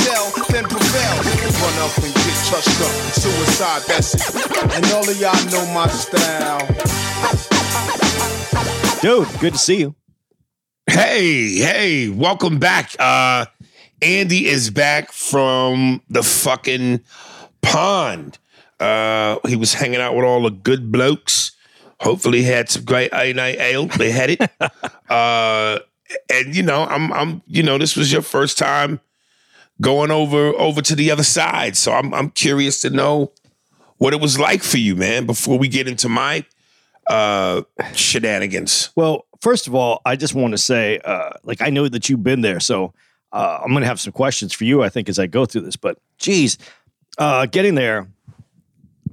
Excel, then prevail. Run up and get touched up. Suicide, that's it. And all of y'all know my style. Dude, good to see you. Hey, hey, welcome back. Uh Andy is back from the fucking pond. Uh he was hanging out with all the good blokes. Hopefully he had some great A night ale. They had it. uh and you know, I'm I'm you know, this was your first time going over over to the other side. So I'm I'm curious to know what it was like for you, man, before we get into my uh shenanigans. Well, first of all, I just want to say, uh, like, I know that you've been there, so uh, I'm going to have some questions for you. I think as I go through this, but geez, uh, getting there,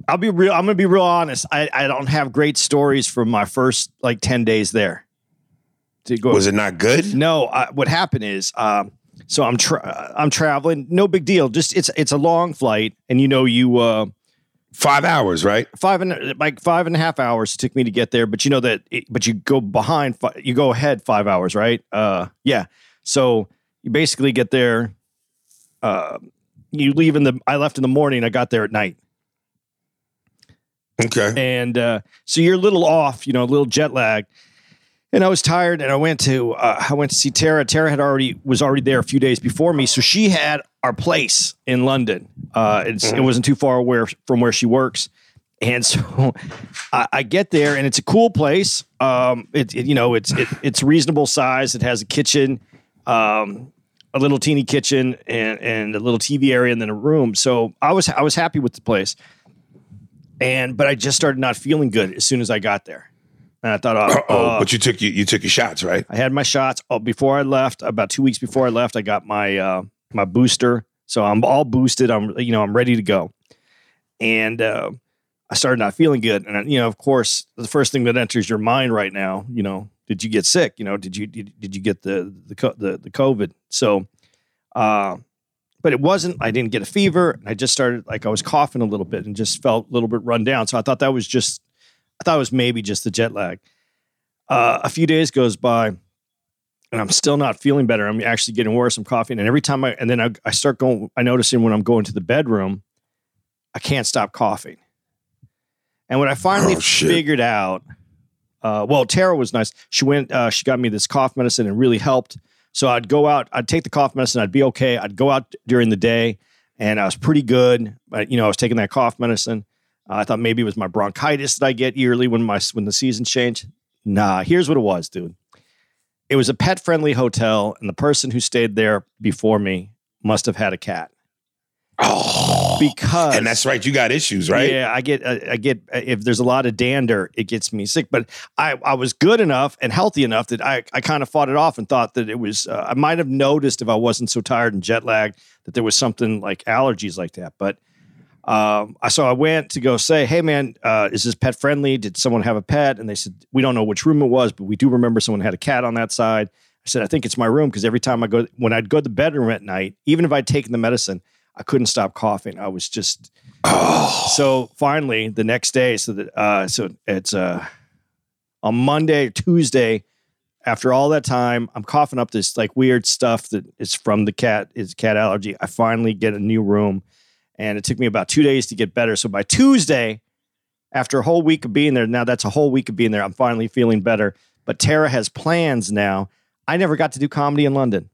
I'll be real. I'm going to be real honest. I, I don't have great stories from my first like ten days there. To go, Was it not good? No, I, what happened is, um, so I'm tra- I'm traveling. No big deal. Just it's it's a long flight, and you know you uh, Five hours, right? five and like five and a half hours it took me to get there. But you know that, it, but you go behind, fi- you go ahead five hours, right? Uh, yeah. So you basically get there. Uh, you leave in the. I left in the morning. I got there at night, Okay. and uh, so you're a little off, you know, a little jet lag. And I was tired, and I went to uh, I went to see Tara. Tara had already was already there a few days before me, so she had our place in London. Uh, it's, It wasn't too far away from where she works, and so I, I get there, and it's a cool place. Um, it, it- you know it's it, it's reasonable size. It has a kitchen, um, a little teeny kitchen, and and a little TV area, and then a room. So I was I was happy with the place and but I just started not feeling good as soon as I got there, and I thought, oh, Oh, uh, but you took you, you took your shots, right? I had my shots oh, before I left. About two weeks before I left, I got my uh, my booster, so I'm all boosted. I'm you know I'm ready to go, and uh, I started not feeling good, and uh, you know of course the first thing that enters your mind right now, you know, did you get sick? You know, did you did, did you get the the the, the COVID? So. Uh, but it wasn't i didn't get a fever i just started like i was coughing a little bit and just felt a little bit run down so i thought that was just i thought it was maybe just the jet lag. Uh, a few days goes by and i'm still not feeling better. I'm actually getting worse. I'm coughing and every time i and then i, I start going i noticing when i'm going to the bedroom i can't stop coughing. And when i finally Oh, figured out uh, well tara was nice. She went uh, she got me this cough medicine and really helped. So I'd go out, I'd take the cough medicine, I'd be okay. I'd go out during the day and I was pretty good. But, you know, I was taking that cough medicine. Uh, I thought maybe it was my bronchitis that I get yearly when my when the seasons change. Nah, here's what it was, dude. It was a pet friendly hotel, and the person who stayed there before me must have had a cat. Oh, Because and that's right. You got issues, right? yeah, I get, I I get. If there's a lot of dander, it gets me sick. But I, I was good enough and healthy enough that I, I kind of fought it off and thought that it was. Uh, I might have noticed if I wasn't so tired and jet lagged that there was something like allergies like that. But um, I so I went to go say, hey man, uh, is this pet friendly? Did someone have a pet? And they said we don't know which room it was, but we do remember someone had a cat on that side. I said I think it's my room because every time I go when I'd go to the bedroom at night, even if I'd taken the medicine. I couldn't stop coughing. I was just Oh, so finally the next day. So that uh, so it's uh, on Monday Tuesday. After all that time, I'm coughing up this like weird stuff that is from the cat. Is cat allergy. I finally get a new room, and it took me about two days to get better. So by Tuesday, after a whole week of being there, now that's a whole week of being there. I'm finally feeling better. But Tara has plans now. I never got to do comedy in London.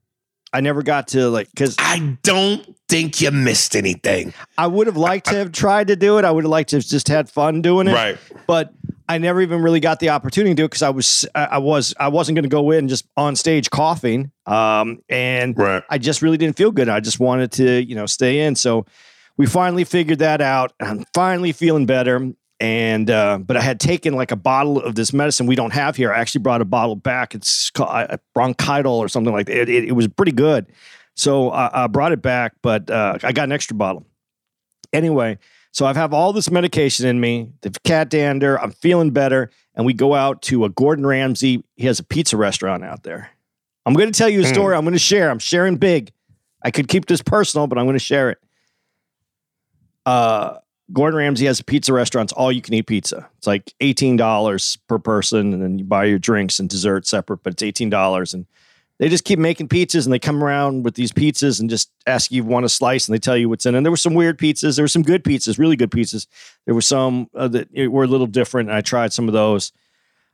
I never got to like because I don't think you missed anything. I would have liked to have tried to do it. I would have liked to have just had fun doing it. Right. But I never even really got the opportunity to do it because I was I I was I wasn't going to go in just on stage coughing. Um, and Right. I just really didn't feel good. I just wanted to you know stay in. So we finally figured that out. I'm finally feeling better. And uh, but I had taken like a bottle of this medicine we don't have here. I actually brought a bottle back. It's called uh, bronchital or something like that. It, it, it was pretty good. So I, I brought it back, but uh, I got an extra bottle. Anyway, so I have all this medication in me, the cat dander. I'm feeling better, and we go out to a Gordon Ramsay. He has a pizza restaurant out there. I'm going to tell you a story. I'm going to share. I'm sharing big. I could keep this personal, but I'm going to share it. Uh, Gordon Ramsay has a pizza restaurant. It's all you can eat pizza. It's like eighteen dollars per person, and then you buy your drinks and dessert separate. But it's eighteen dollars, and they just keep making pizzas, and they come around with these pizzas and just ask you if you want a slice, and they tell you what's in. it. And there were some weird pizzas. There were some good pizzas, really good pizzas. There were some uh, that were a little different, and I tried some of those.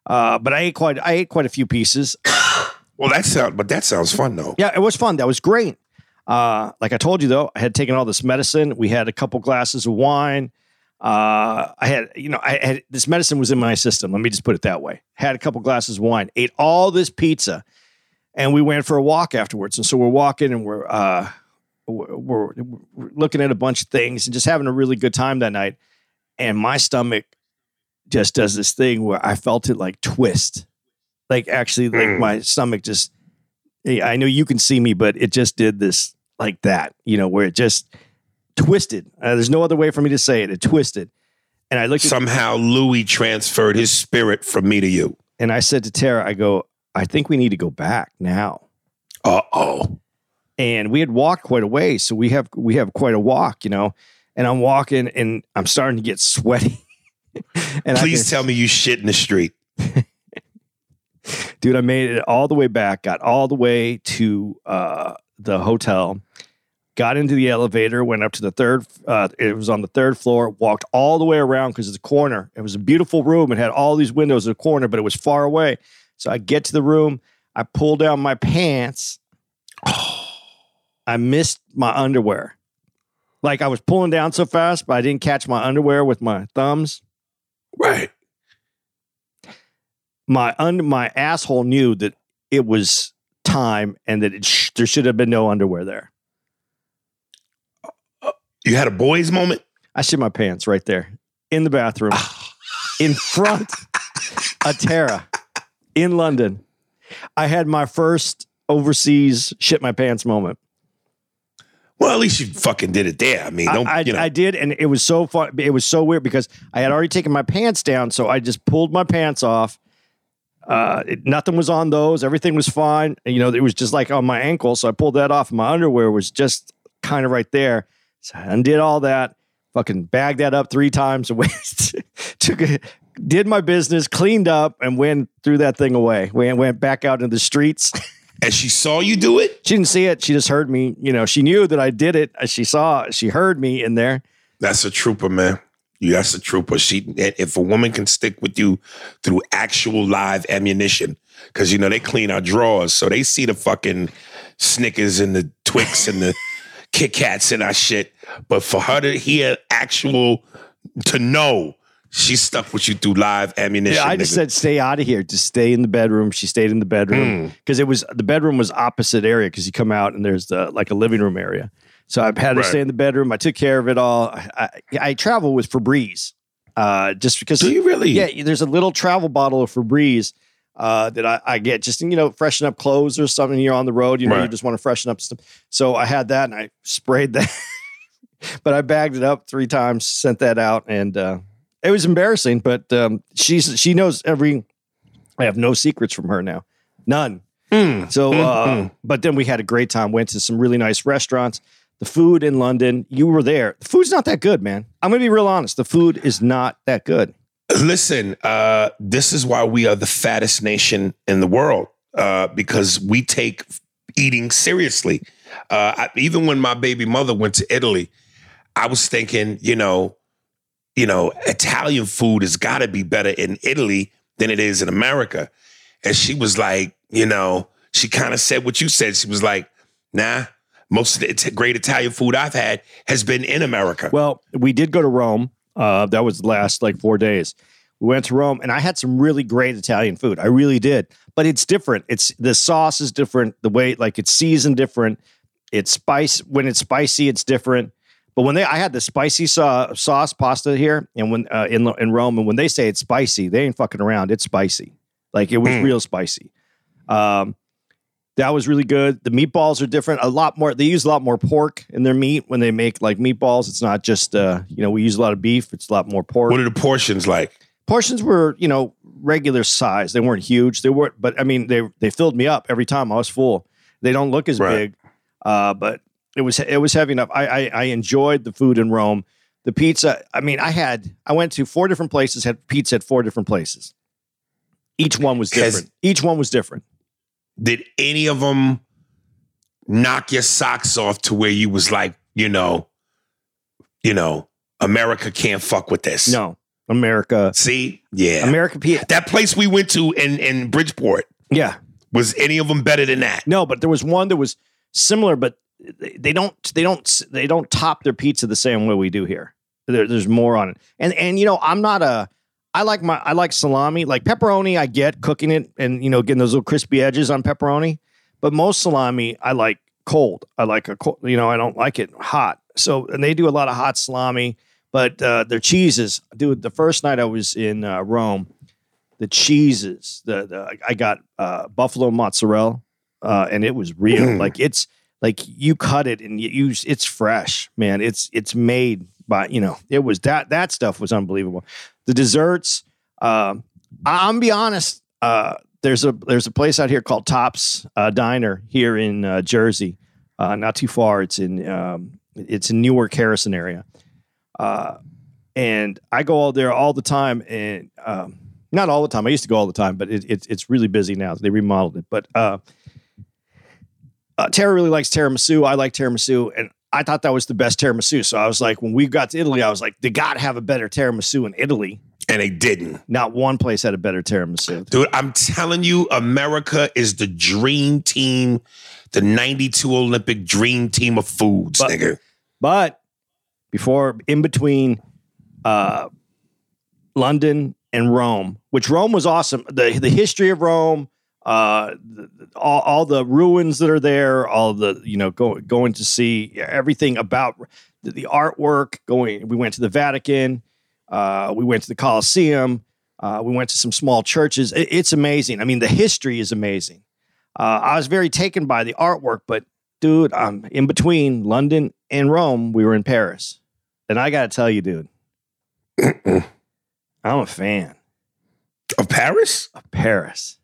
Uh, but I ate quite I ate quite a few pieces. Well, that sound, but that sounds fun though. Yeah, it was fun. That was great. Uh, like I told you though, I had taken all this medicine. We had a couple glasses of wine. Uh, I had, you know, I had this medicine was in my system. Let me just put it that way. Had a couple glasses of wine, ate all this pizza, and we went for a walk afterwards. And so we're walking and we're uh, we're, we're looking at a bunch of things and just having a really good time that night. And my stomach just does this thing where I felt it like twist, like actually, like Mm. my stomach just. I know you can see me, but it just did this like that, you know, where it just twisted. Uh, there's no other way for me to say it. It twisted. And I looked at, Somehow Louis transferred his spirit from me to you. and I said to Tara, I go, I think we need to go back now. Uh oh. And we had walked quite a way, so we have we have quite a walk, you know. And I'm walking, and I'm starting to get sweaty. and I Please can- tell me you shit in the street. dude, I made it all the way back, got all the way to uh, the hotel, got into the elevator, went up to the third. Uh, it was on the third floor. Walked all the way around because it's a corner. It was a beautiful room. It had all these windows in the corner, but it was far away. So I get to the room. I pull down my pants. I missed my underwear. Like I was pulling down so fast, but I didn't catch my underwear with my thumbs. Right. my under my asshole knew that it was time and that it sh- there should have been no underwear there. You had a boys moment? I shit my pants right there in the bathroom in front of Tara in London. I had my first overseas shit my pants moment. Well, at least you fucking did it there. I mean, don't I, I, you know? I did, and it was so fun. It was so weird because I had already taken my pants down, so I just pulled my pants off. Uh, it- nothing was on those. Everything was fine. And, you know, it was just like on my ankle, so I pulled that off. My underwear was just kind of right there. So I undid all that. Fucking bagged that up three times away. Took it, did my business, cleaned up, and went threw that thing away. Went went back out into the streets. and she saw you do it. she didn't see it. She just heard me. You know, she knew that I did it. Uh, she saw. She heard me in there. That's a trooper, man. You, that's a trooper. She, if a woman can stick with you through actual live ammunition, because you know they clean our drawers, so they see the fucking Snickers and the Twix and the Kit Kats and our shit. But for her to hear actual, to know she stuck with you through live ammunition. Yeah, I just nigga. said stay out of here. Just stay in the bedroom. She stayed in the bedroom Hmm. because it was the bedroom was opposite area because you come out and there's the like a living room area. So I had to Right. stay in the bedroom. I took care of it all. I, I, I travel with Febreze, uh, just because. Do you really? Yeah, there's a little travel bottle of Febreze uh, that I, I get just you know freshen up clothes or something. You're on the road, you know, you just want to freshen up stuff. So I had that and I sprayed that, but I bagged it up three times, sent that out, and uh, it was embarrassing. But um, she's she knows every. I have no secrets from her now, none. Mm, So, mm, uh, mm. but then we had a great time. Went to some really nice restaurants. The food in London, you were there. The food's not that good, man. I'm gonna be real honest. The food is not that good. Listen, uh, this is why we are the fattest nation in the world uh, because we take eating seriously. Uh, I, even when my baby mother went to Italy, I was thinking, you know, you know, Italian food has got to be better in Italy than it is in America. And she was like, you know, she kind of said what you said. She was like, nah, most of the great Italian food I've had has been in America. Well, we did go to Rome. Uh, that was the last like four days. We went to Rome, and I had some really great Italian food. I really did, but it's different. It's the sauce is different. The way like it's seasoned different. It's spice when it's spicy. It's different. But when they, I had the spicy sa- sauce pasta here, and when uh, in in Rome, and when they say it's spicy, they ain't fucking around. It's spicy, like it was Mm. real spicy. Um, that was really good. The meatballs are different. A lot more. They use a lot more pork in their meat when they make like meatballs. It's not just uh, you know we use a lot of beef. It's a lot more pork. what are the portions like? Portions were you know regular size. They weren't huge. They weren't, but I mean they they filled me up every time I was full. They don't look as Right. big, uh, but it was it was heavy enough. I, I I enjoyed the food in Rome. The pizza. I mean, I had I went to four different places. Had pizza at four different places. Each one was different. Each one was different. Did any of them knock your socks off to where you was like, you know, you know, America can't fuck with this? No, America. See, yeah, America pizza. that place we went to in in Bridgeport Yeah. was any of them better than that? No, but there was one that was similar, but they- they don't they don't they don't top their pizza the same way we do here. There, there's more on it, and and you know I'm not a I like my I like salami like pepperoni. I get cooking it and you know getting those little crispy edges on pepperoni, but most salami I like cold. I like a cold, you know I don't like it hot. So and they do a lot of hot salami, but uh, their cheeses, dude. The first night I was in uh, Rome, the cheeses, the, the I got uh, buffalo mozzarella, uh, and it was real. Mm. Like it's like you cut it and you use it's fresh, man. It's it's made by you know it was that that stuff was unbelievable. The desserts, I- I'm be honest. Uh, there's a there's a place out here called Tops uh, Diner here in uh, Jersey, uh, not too far. It's in um, it's in Newark Harrison area, uh, and I go all there all the time. And um, not all the time. I used to go all the time, but it, it's it's really busy now. They remodeled it, but uh, uh, Tara really likes tiramisu. I like tiramisu, and I thought that was the best tiramisu. So I was like, when we got to Italy, I was like, they got to have a better tiramisu in Italy. And they didn't. Not one place had a better tiramisu. Dude, I'm telling you, America is the dream team, the 92 Olympic dream team of foods, But- nigga. But before, in between uh, London and Rome, which Rome was awesome. The the history of Rome, uh, all, all the ruins that are there, all the you know go, going to see everything about the, the artwork. Going, we went to the Vatican, uh, we went to the Colosseum, uh, we went to some small churches. It- it's amazing. I mean, the history is amazing. Uh, I was very taken by the artwork, but dude, I'm in between London and Rome. We were in Paris, and I got to tell you, dude, I'm a fan Of Paris? of Paris.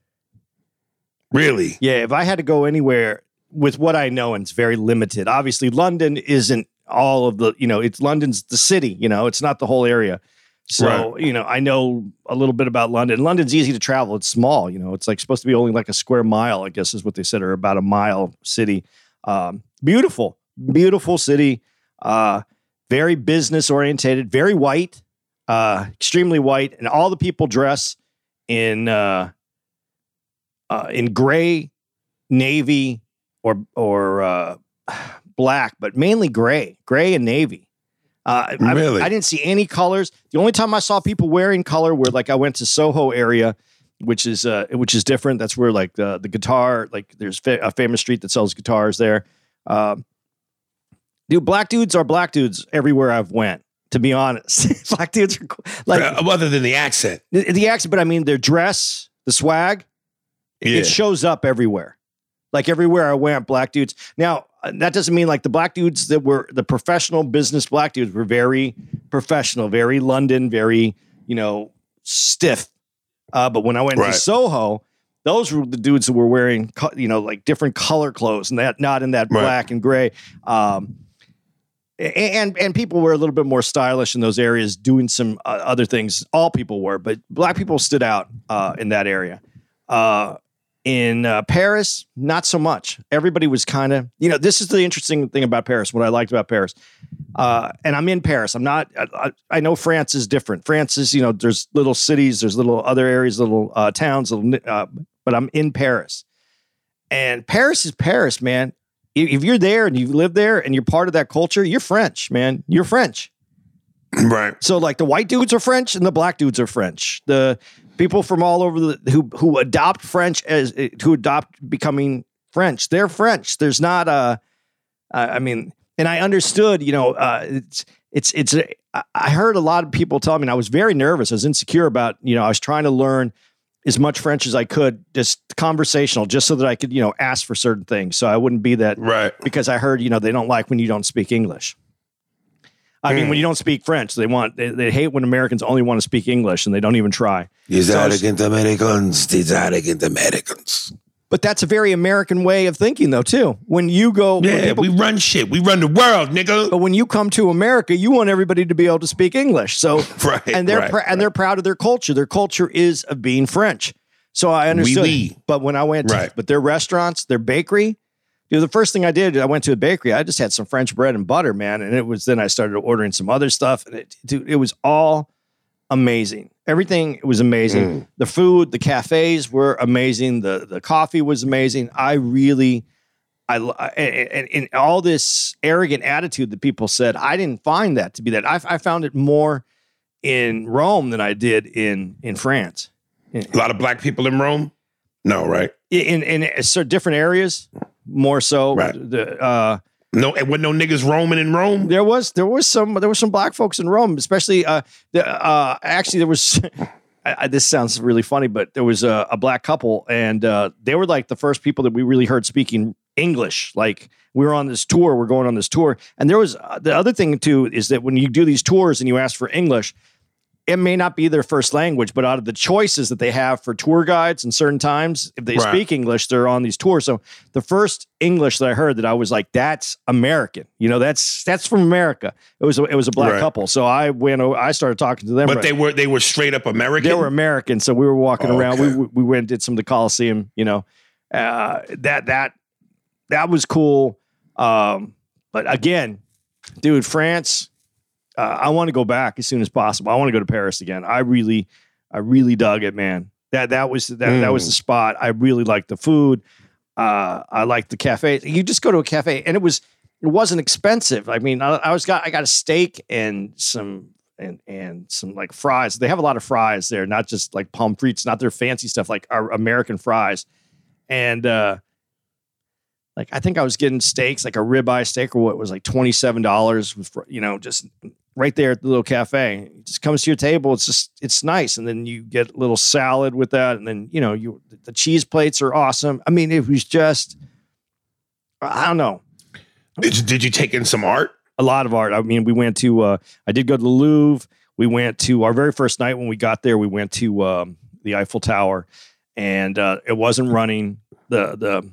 Really? Yeah, if I had to go anywhere with what I know, and it's very limited. Obviously, London isn't all of the, you know, it's London's the city, you know, it's not the whole area. So, you know, I know a little bit about London. London's easy to travel. It's small, you know, it's like supposed to be only like a square mile, I guess is what they said, or about a mile city. Um, beautiful, beautiful city. Uh, very business orientated, very white, uh, extremely white, and all the people dress in uh, uh, in gray, navy, or or uh, black, but mainly gray, gray and navy. Uh, I- Really? I, didn't see any colors. The only time I saw people wearing color were like I went to Soho area, which is uh, which is different. That's where like the the guitar, like there's fa- a famous street that sells guitars there. Um, dude, black dudes are black dudes everywhere I've went. To be honest, black dudes are cool. like other than the accent. the, the accent, but I mean their dress, the swag, Yeah. it shows up everywhere. Like everywhere I went, black dudes. Now uh, that doesn't mean like the black dudes that were the professional business black dudes were very professional, very London, very you know stiff. Uh, but when I went Right. to Soho, those were the dudes that were wearing you know like different color clothes and that not in that Right. black and gray. Um, and and people were a little bit more stylish in those areas, doing some uh, other things. All people were, but black people stood out uh, in that area. Uh, in uh, Paris, not so much. Everybody was kind of, you know, this is the interesting thing about Paris. What I liked about Paris, uh, and I'm in Paris. I'm not. I, I know France is different. France is, you know, there's little cities, there's little other areas, little uh, towns, little, uh, but I'm in Paris, and Paris is Paris, man. If if you're there and you live there and you're part of that culture, you're French, man. You're French. Right. So like the white dudes are French and the black dudes are French. The people from all over the who who adopt French as who adopt becoming French, they're French. There's not a, I mean, and I understood, you know, uh, it's it's it's. A, I- I heard a lot of people tell me, and I was very nervous. I was insecure about, you know, I was trying to learn as much French as I could, just conversational, just so that I could, you know, ask for certain things, so I wouldn't be that Right. because I heard, you know, they don't like when you don't speak English. I mean, Hmm. when you don't speak French, they want they, they hate when Americans only want to speak English and they don't even try. These So arrogant Americans. These arrogant Americans. But that's a very American way of thinking, though, too. When you go, Yeah, people- we run shit. We run the world, nigga. but when you come to America, you want everybody to be able to speak English. So, Right, and they're right, pr- and they're proud of their culture. Their culture is of being French. So I understood. oui. But when I went, Right. but their restaurants, their bakery. You know, the first thing I did, I went to a bakery. I just had some French bread and butter, man, and it was then I started ordering some other stuff, and it, dude, it was all amazing. Everything was amazing. Mm. The food, the cafes were amazing. The the coffee was amazing. I really, I and, and, and all this arrogant attitude that people said, I didn't find that to be that. I, I found it more in Rome than I did in in France. A lot of black people in Rome. No, right? In in, in uh, so different areas, more so. Right. The, uh, No, and with no niggas roaming in Rome. there was there was some there was some black folks in Rome, especially uh, the, uh, actually there was. I, I, this sounds really funny, but there was a, a black couple, and uh, they were like the first people that we really heard speaking English. Like we were on this tour, we're going on this tour, and there was uh, the other thing too is that when you do these tours and you ask for English, it may not be their first language, but out of the choices that they have for tour guides and certain times, if they Right. speak English, they're on these tours. So the first English that I heard that I was like, that's American. You know, that's that's from America. It was a, it was a black Right. couple. So I went I started talking to them. But right. they were they were straight up American. They were American, so we were walking Oh, around. okay. We we went and did some of the Coliseum. You know, uh, that that that was cool. Um, but again, dude, France. Uh, I want to go back as soon as possible. I want to go to Paris again. I really, I really dug it, man. That that was that that was Mm. the spot. I really liked the food. Uh, I liked the cafe. You just go to a cafe, and it was it wasn't expensive. I mean, I, I was got I got a steak and some and and some like fries. They have a lot of fries there, not just like pommes frites, not their fancy stuff, like our American fries. And uh like I think I was getting steaks, like a ribeye steak, or what was like twenty seven dollars. You know, just right there at the little cafe. It just comes to your table. It's just it's nice, and then you get a little salad with that, and then you know you the cheese plates are awesome. I mean, it was just I don't know Did you, did you take in some art? a lot of art. I mean, we went to uh I did go to the Louvre. We went to our very first night when we got there, we went to um the Eiffel Tower and uh it wasn't running. The the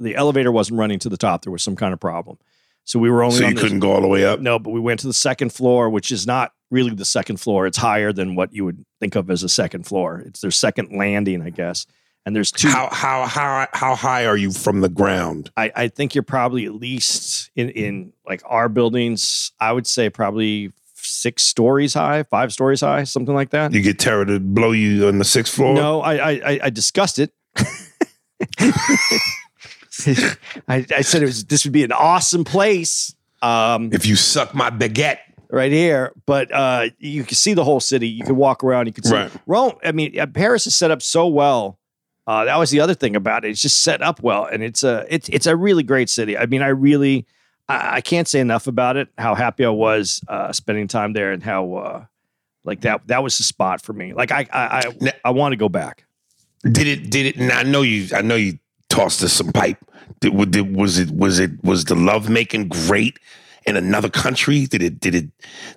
the elevator wasn't running to the top. There was some kind of problem. So we were only So on you this- couldn't go all the way up. no, but we went to the second floor, which is not really the second floor. It's higher than what you would think of as a second floor. It's their second landing, I guess. And there's two. How how how how high are you from the ground? I, I think you're probably at least in in like our buildings. I would say probably six stories high, five stories high, something like that. You get Tara to blow you on the sixth floor. No, I I, I, I discussed it. I, I said it was this would be an awesome place. Um, If you suck my baguette, right here. But uh, you can see the whole city. You can walk around. You can see Right. Rome. I mean, uh, Paris is set up so well. Uh, that was the other thing about it. It's just set up well, and it's a it's it's a really great city. I mean, I really I, I can't say enough about it. How happy I was uh, spending time there, and how uh, like that that was the spot for me. Like I I I, I want to go back. did it did it? And I know you. I know you tossed us some pipe. Did, wa- did- was it was it was the love making great in another country? Did it did it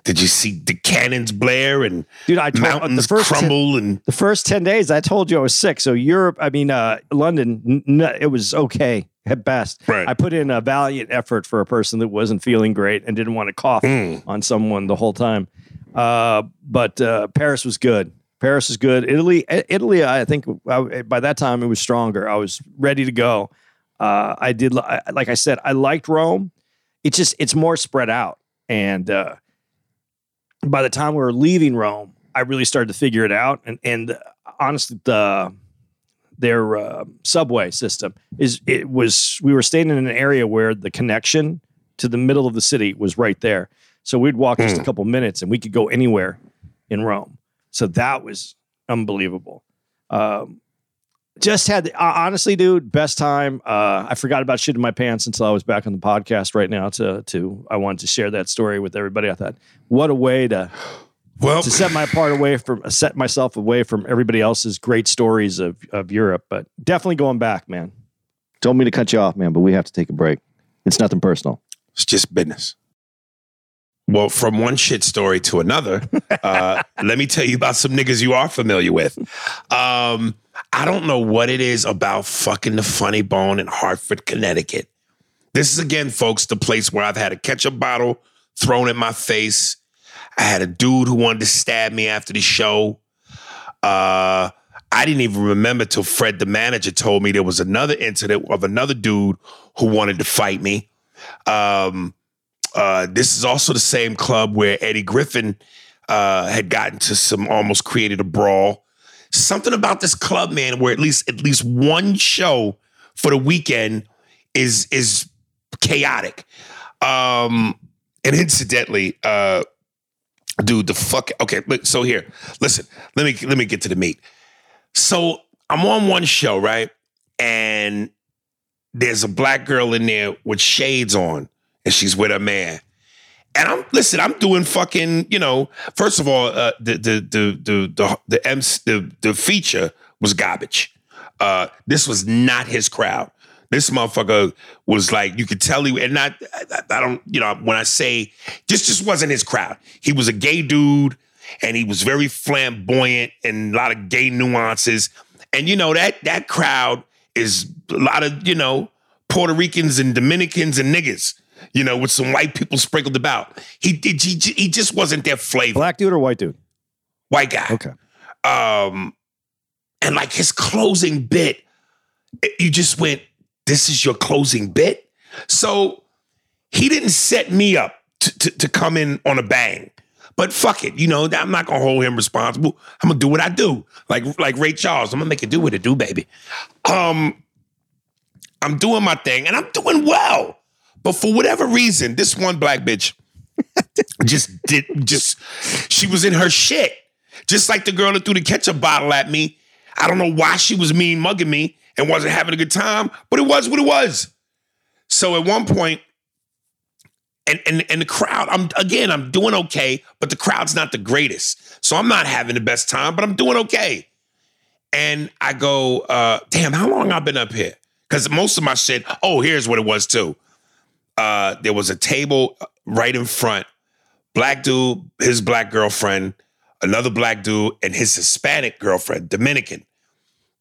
did you see the cannons blare and Dude, I told, uh, mountains the first crumble and the first 10 days i told you i was sick so europe i mean uh london n- n- it was okay at best. Right. I put in a valiant effort for a person that wasn't feeling great and didn't want to cough Mm. on someone the whole time. Uh, but uh, Paris was good. Paris is good. Italy, I- Italy. I think I, by that time it was stronger. I was ready to go. Uh, I did, I- like I said, I liked Rome. It's just it's more spread out, and uh, by the time we were leaving Rome, I really started to figure it out. And and honestly, the their uh, subway system is it was we were staying in an area where the connection to the middle of the city was right there. So we'd walk just a couple minutes and we could go anywhere in Rome. So that was unbelievable. Um, just had uh, honestly, dude, best time. Uh, I forgot about shit in my pants until I was back on the podcast right now. To to I wanted to share that story with everybody. I thought, what a way to Well, to set my part away from set myself away from everybody else's great stories of of Europe. But definitely going back, man. Don't mean to cut you off, man, but we have to take a break. It's nothing personal. it's just business. Well, from one shit story to another, uh, let me tell you about some niggas you are familiar with. Um, I don't know what it is about fucking the funny bone in Hartford, Connecticut. This is again, folks, the place where I've had a ketchup bottle thrown in my face. I had a dude who wanted to stab me after the show. Uh, I didn't even remember till Fred, the manager, told me there was another incident of another dude who wanted to fight me. Um, uh, this is also the same club where Eddie Griffin uh, had gotten to some almost created a brawl. Something about this club, man, where at least at least one show for the weekend is is chaotic. Um, and incidentally, uh, dude, the fuck. Okay, so here, listen. Let me let me get to the meat. So I'm on one show, right, and there's a black girl in there with shades on, and she's with a man. And I'm listen. I'm doing fucking. You know, first of all, uh, the the the the the the, the the feature was garbage. Uh, this was not his crowd. This motherfucker was like, you could tell he, and not, I, I don't, you know, when I say this just wasn't his crowd. He was a gay dude and he was very flamboyant and a lot of gay nuances. And you know, that that crowd is a lot of, you know, Puerto Ricans and Dominicans and niggas, you know, with some white people sprinkled about. He did he, he just wasn't their flavor. Black dude or white dude? White guy Okay. um and like his closing bit you just went this is your closing bit so he didn't set me up to, to, to come in on a bang but fuck it you know i'm not gonna hold him responsible i'm gonna do what i do like like ray charles i'm gonna make it do what it do baby um i'm doing my thing and i'm doing well but for whatever reason this one black bitch just did just she was in her shit just like the girl that threw the ketchup bottle at me. I don't know why she was mean mugging me and wasn't having a good time, but it was what it was. So at one point, and and and the crowd, I'm again, I'm doing okay, but the crowd's not the greatest. So I'm not having the best time, but I'm doing okay. And I go, uh, damn, how long I've been up here? Because most of my shit, oh, here's what it was too. Uh, there was a table right in front, black dude, his black girlfriend, another black dude, and his Hispanic girlfriend, Dominican.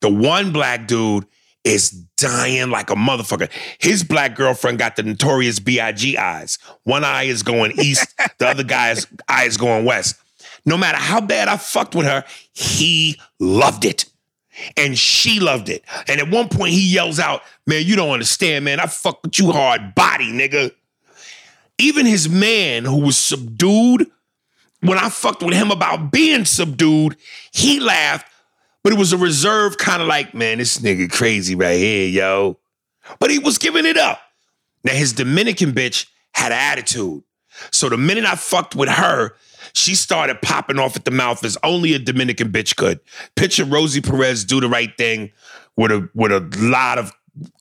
The one black dude is dying like a motherfucker. His black girlfriend got the notorious B.I.G. eyes. One eye is going east, the other guy's eye is going west. No matter how bad I fucked with her, he loved it. And she loved it. And at one point he yells out, Man, you don't understand, man. I fuck with you hard body, nigga. Even his man who was subdued, when I fucked with him about being subdued, he laughed, but it was a reserved kind of like, man, this nigga crazy right here, yo. But he was giving it up. Now, his Dominican bitch had attitude. So the minute I fucked with her, she started popping off at the mouth as only a Dominican bitch could. Picture Rosie Perez do the right thing with a with a lot of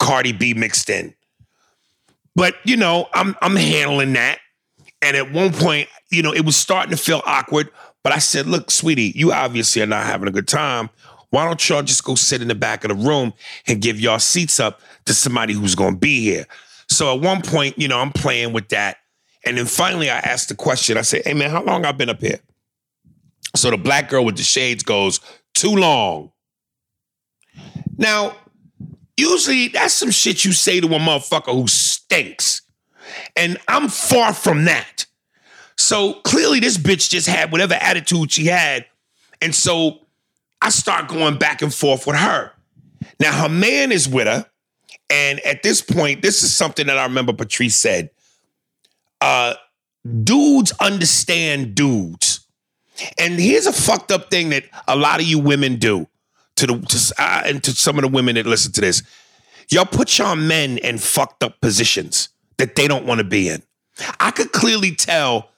Cardi B mixed in. But you know, I'm I'm handling that. And at one point, you know, it was starting to feel awkward. But I said, look, sweetie, you obviously are not having a good time. Why don't y'all just go sit in the back of the room and give y'all seats up to somebody who's gonna be here? So at one point, you know, I'm playing with that. And then finally I asked the question. I said, hey man, how long I've been up here? So the black girl with the shades goes, too long. Now, usually that's some shit you say to a motherfucker who stinks. And I'm far from that. So clearly, this bitch just had whatever attitude she had. And so I start going back and forth with her. Now, her man is with her. And at this point, this is something that I remember Patrice said. Uh, dudes understand dudes. And here's a fucked up thing that a lot of you women do to the to, uh, and to some of the women that listen to this. Y'all put your men in fucked up positions that they don't want to be in. I could clearly tell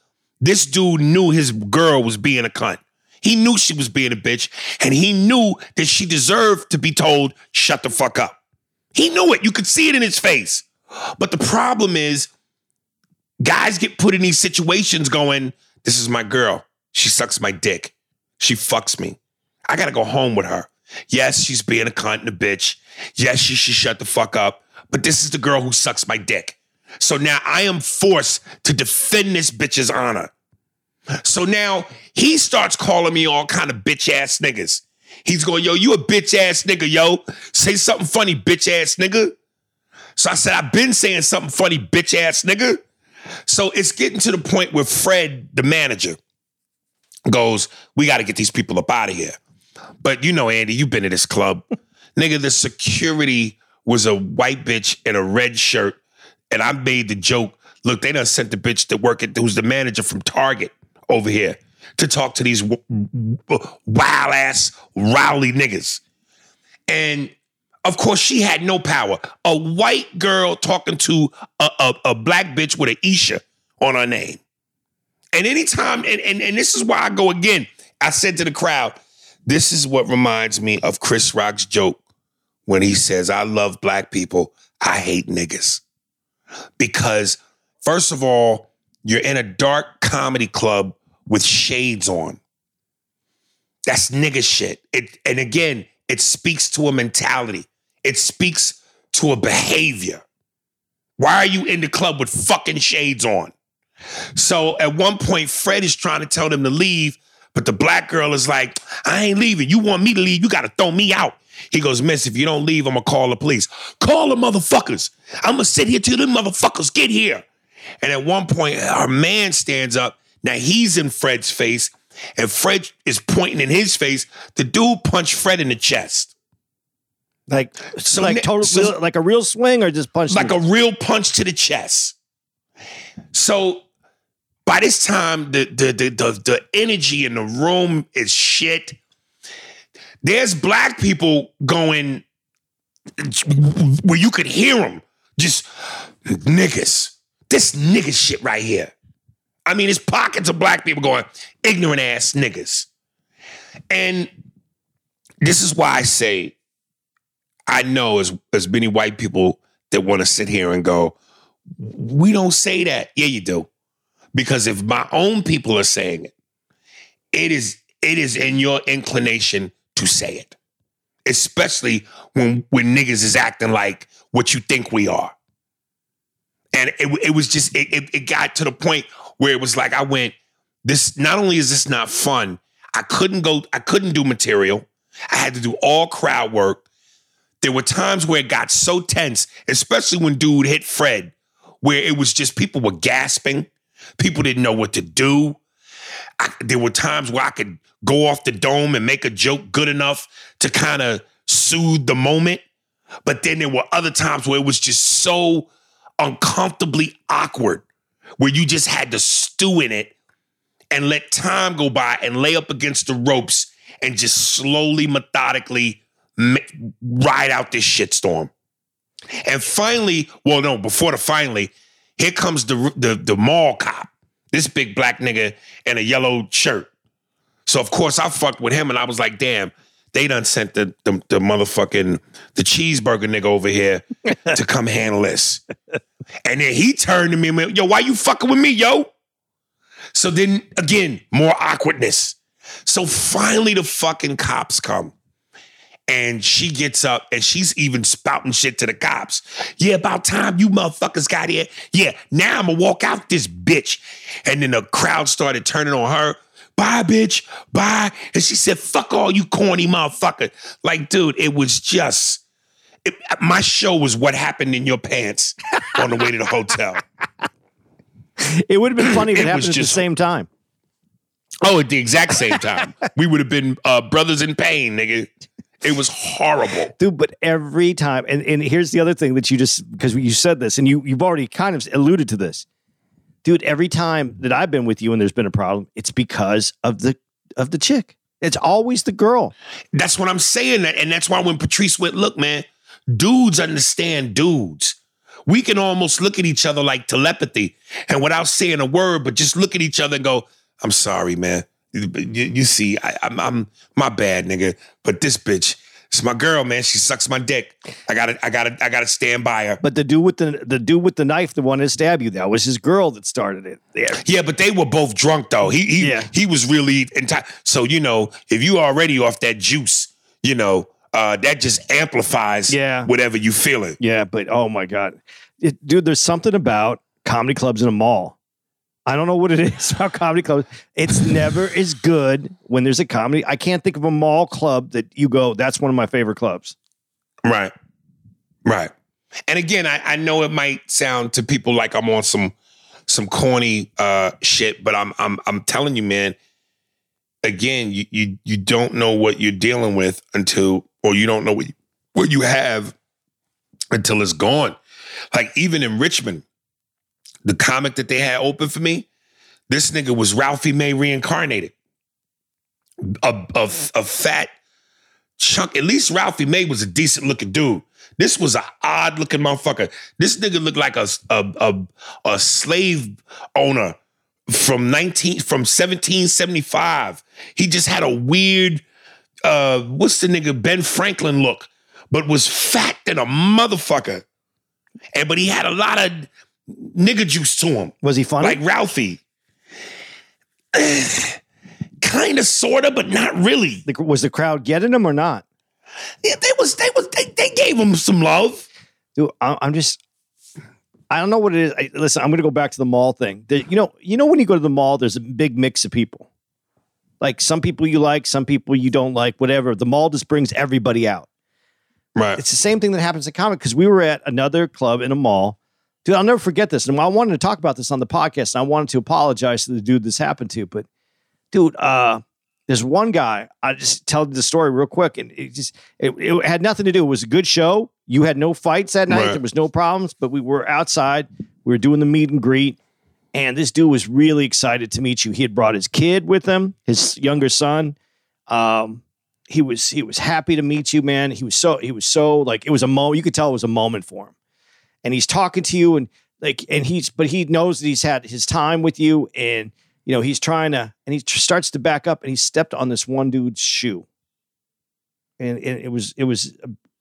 this dude knew his girl was being a cunt. He knew she was being a bitch, and he knew that she deserved to be told, shut the fuck up. He knew it. You could see it in his face. But the problem is, guys get put in these situations going, this is my girl. She sucks my dick. She fucks me. I gotta go home with her. Yes, she's being a cunt and a bitch. Yes, she should shut the fuck up. But this is the girl who sucks my dick. So now I am forced to defend this bitch's honor. So now he starts calling me all kind of bitch ass niggas. He's going, yo, you a bitch ass nigga, yo. Say something funny, bitch ass nigga. So I said, I've been saying something funny, bitch ass nigga. So it's getting to the point where Fred, the manager, goes, we got to get these people up out of here. But you know, Andy, you've been to this club. Nigga, the security was a white bitch in a red shirt. And I made the joke, look, they done sent the bitch to work at, who's the manager from Target over here to talk to these wild ass rowdy niggas. And of course, she had no power. A white girl talking to a, a, a black bitch with an Isha on her name. And anytime, and, and, and this is why I go again. I said to the crowd, this is what reminds me of Chris Rock's joke when he says, I love black people, I hate niggas. Because, first of all, you're in a dark comedy club with shades on. That's nigga shit. It, and again, it speaks to a mentality, it speaks to a behavior. Why are you in the club with fucking shades on? So at one point, Fred is trying to tell them to leave, but the black girl is like, I ain't leaving. You want me to leave? You got to throw me out. He goes, Miss, if you don't leave, I'm going to call the police. Call the motherfuckers. I'm going to sit here till the motherfuckers get here. And at one point, our man stands up. Now he's in Fred's face, and Fred is pointing in his face. The dude punched Fred in the chest. Like, So like total, so- like a real swing or just punch? like a real punch to the chest. So by this time, the the the the, the energy in the room is shit. There's black people going where you could hear them just niggas. This nigga shit right here. I mean, it's pockets of black people going ignorant ass niggas. And this is why I say I know as as many white people that want to sit here and go, we don't say that. Yeah, you do. Because if my own people are saying it, it is it is in your inclination to say it. Especially when when niggas is acting like what you think we are. And it, it was just it, it, it got to the point where it was like I went, this not only is this not fun, I couldn't go, I couldn't do material. I had to do all crowd work. There were times where it got so tense, especially when dude hit Fred, where it was just people were gasping, people didn't know what to do. I, there were times where I could go off the dome and make a joke good enough to kind of soothe the moment. But then there were other times where it was just so uncomfortably awkward, where you just had to stew in it and let time go by and lay up against the ropes and just slowly, methodically ride out this shitstorm. And finally, well, no, before the finally, here comes the the the mall cop, this big black nigga in a yellow shirt. So of course I fucked with him, and I was like, damn, they done sent the the, the motherfucking the cheeseburger nigga over here to come handle this. And then he turned to me and went, yo, why you fucking with me, yo? So then again, more awkwardness. So finally the fucking cops come. And she gets up and she's even spouting shit to the cops. Yeah, about time you motherfuckers got here. Yeah, now I'm gonna walk out this bitch. And then the crowd started turning on her. Bye, bitch. Bye. And she said, fuck all you corny motherfucker. Like, dude, it was just, it- my show was what happened in your pants on the way to the hotel. It would have been funny if it, It happened at the just- same time. Oh, at the exact same time, we would have been uh, brothers in pain, nigga. It was horrible. dude. But every time, and, and here's the other thing that you just because you said this, and you you've already kind of alluded to this, dude. Every time that I've been with you and there's been a problem, it's because of the of the chick. It's always the girl. That's what I'm saying. And that's why when Patrice went, look, man, dudes understand dudes. We can almost look at each other like telepathy, and without saying a word, but just look at each other and go, "I'm sorry, man. You, you see, I, I'm, I'm my bad, nigga. But this bitch, it's my girl, man. She sucks my dick. I gotta, I gotta, I gotta stand by her. But the dude with the the dude with the knife, the one that stabbed you, that was his girl that started it. Yeah. Yeah, but they were both drunk though. He he Yeah. he was really enti- so you know if you already off that juice, you know uh, that just amplifies Yeah. whatever you feeling. Yeah, but oh my god, it, dude, there's something about comedy clubs in a mall. I don't know what it is about comedy clubs. It's never as good when there's a comedy. I can't think of a mall club that you go. That's one of my favorite clubs. Right, right. And again, I, I know it might sound to people like I'm on some some corny uh, shit, but I'm I'm I'm telling you, man. Again, you you you don't know what you're dealing with until, or you don't know what you, what you have until it's gone. Like even in Richmond, the comic that they had open for me, this nigga was Ralphie May reincarnated. A, a, a fat chunk. At least Ralphie May was a decent looking dude. This was an odd looking motherfucker. This nigga looked like a, a, a, a slave owner from 19 from 1775. He just had a weird uh what's the nigga Ben Franklin look, but was fat than a motherfucker. And but he had a lot of nigga juice to him, Was he funny? like Ralphie. kind of, sorta, but not really. The- was the crowd getting him or not? Yeah, they was they was they, they gave him some love. Dude, I- I'm just. I don't know what it is. I, listen, I'm going to go back to the mall thing. The- you know, you know when you go to the mall, there's a big mix of people. Like some people you like, some people you don't like, whatever. The mall just brings everybody out. Right. It's the same thing that happens in comic because we were at another club in a mall. Dude, I'll never forget this. And I wanted to talk about this on the podcast, and I wanted to apologize to the dude this happened to. But dude, uh, there's one guy. I just tell the story real quick, and it just it, it had nothing to do. It was a good show. You had no fights that night. Right. There was no problems, but we were outside. We were doing the meet and greet, and this dude was really excited to meet you. He had brought his kid with him, his younger son. Um, he was he was happy to meet you, man. He was so he was so like it was a moment. You could tell it was a moment for him. And he's talking to you, and like, and he's but he knows that he's had his time with you, and you know he's trying to, and he starts to back up, and he stepped on this one dude's shoe, and, and it was it was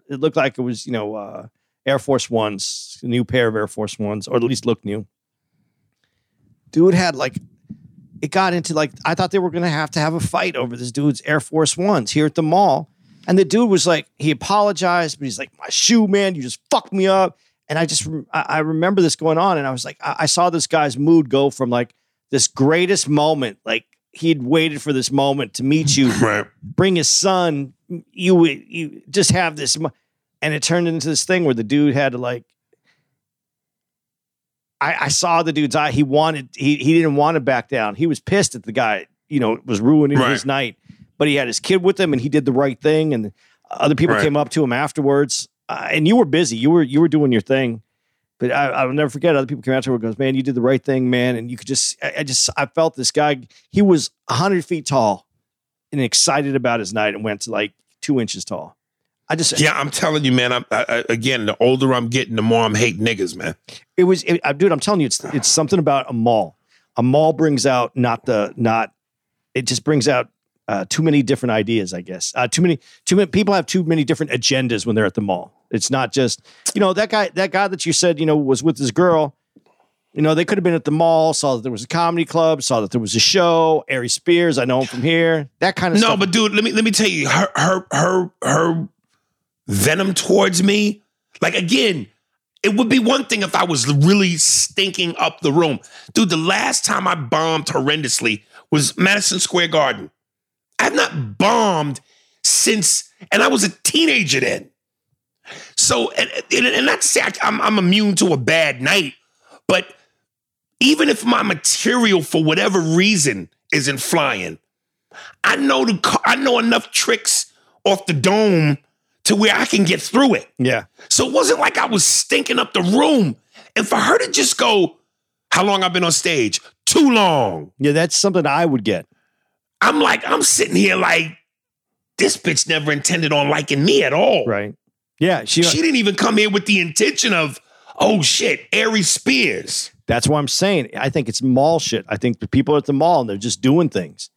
it looked like it was you know uh, Air Force Ones, a new pair of Air Force Ones, or at least looked new. Dude had like it got into like I thought they were gonna have to have a fight over this dude's Air Force Ones here at the mall. And the dude was like, he apologized, but he's like, my shoe, man, you just fucked me up. And I just, I remember this going on, and I was like, I, I saw this guy's mood go from like this greatest moment, like he'd waited for this moment to meet you, Right. bring his son, you, would, you just have this, and it turned into this thing where the dude had to like. I, I saw the dude's eye. He wanted. He he didn't want to back down. He was pissed at the guy. You know, was ruining Right. his night. But he had his kid with him, and he did the right thing. And other people Right. came up to him afterwards. Uh, and you were busy. You were you were doing your thing. But I, I'll never forget. Other people came out to him and goes, "Man, you did the right thing, man." And you could just, I, I just, I felt this guy. He was hundred feet tall, and excited about his night, and went to like two inches tall. I just, Yeah, I'm telling you, man. I'm, I, I, again, the older I'm getting, the more I'm hating niggas, man. it was, it, I, dude. I'm telling you, it's it's something about a mall. A mall brings out not the not. It just brings out uh, too many different ideas. I guess uh, too many too many people have too many different agendas when they're at the mall. It's not just you know that guy that guy that you said you know was with his girl. You know they could have been at the mall, saw that there was a comedy club, saw that there was a show. Aries Spears, I know him from here. That kind of No, stuff. but dude, let me let me tell you, her her her her venom towards me. Like again, it would be one thing if I was really stinking up the room, dude. The last time I bombed horrendously was Madison Square Garden. I've not bombed since, and I was a teenager then. So, and, and, not to say I, I'm, I'm immune to a bad night, but even if my material for whatever reason isn't flying, I know the I know enough tricks off the dome to where I can get through it. Yeah. So it wasn't like I was stinking up the room. And for her to just go, how long I've been on stage? Too long. Yeah, that's something I would get. I'm like, I'm sitting here like, this bitch never intended on liking me at all. Right. Yeah. She, She didn't even come here with the intention of, oh shit, Aries Spears. That's why I'm saying I think it's mall shit. I think the people at the mall and they're just doing things.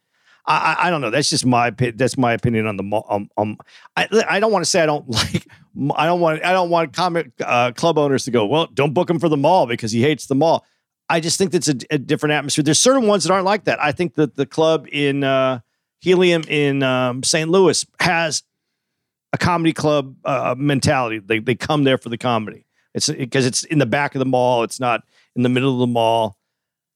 I, I, I don't know. That's just my opinion. That's my opinion on the mall. Um, um, I, I don't want to say I don't like. I don't want. I don't want comic uh, club owners to go. Well, don't book him for the mall because he hates the mall. I just think that's a, a different atmosphere. There's certain ones that aren't like that. I think that the club in uh, Helium in um, St. Louis has a comedy club uh, mentality. They they come there for the comedy. It's because it's in the back of the mall. It's not in the middle of the mall.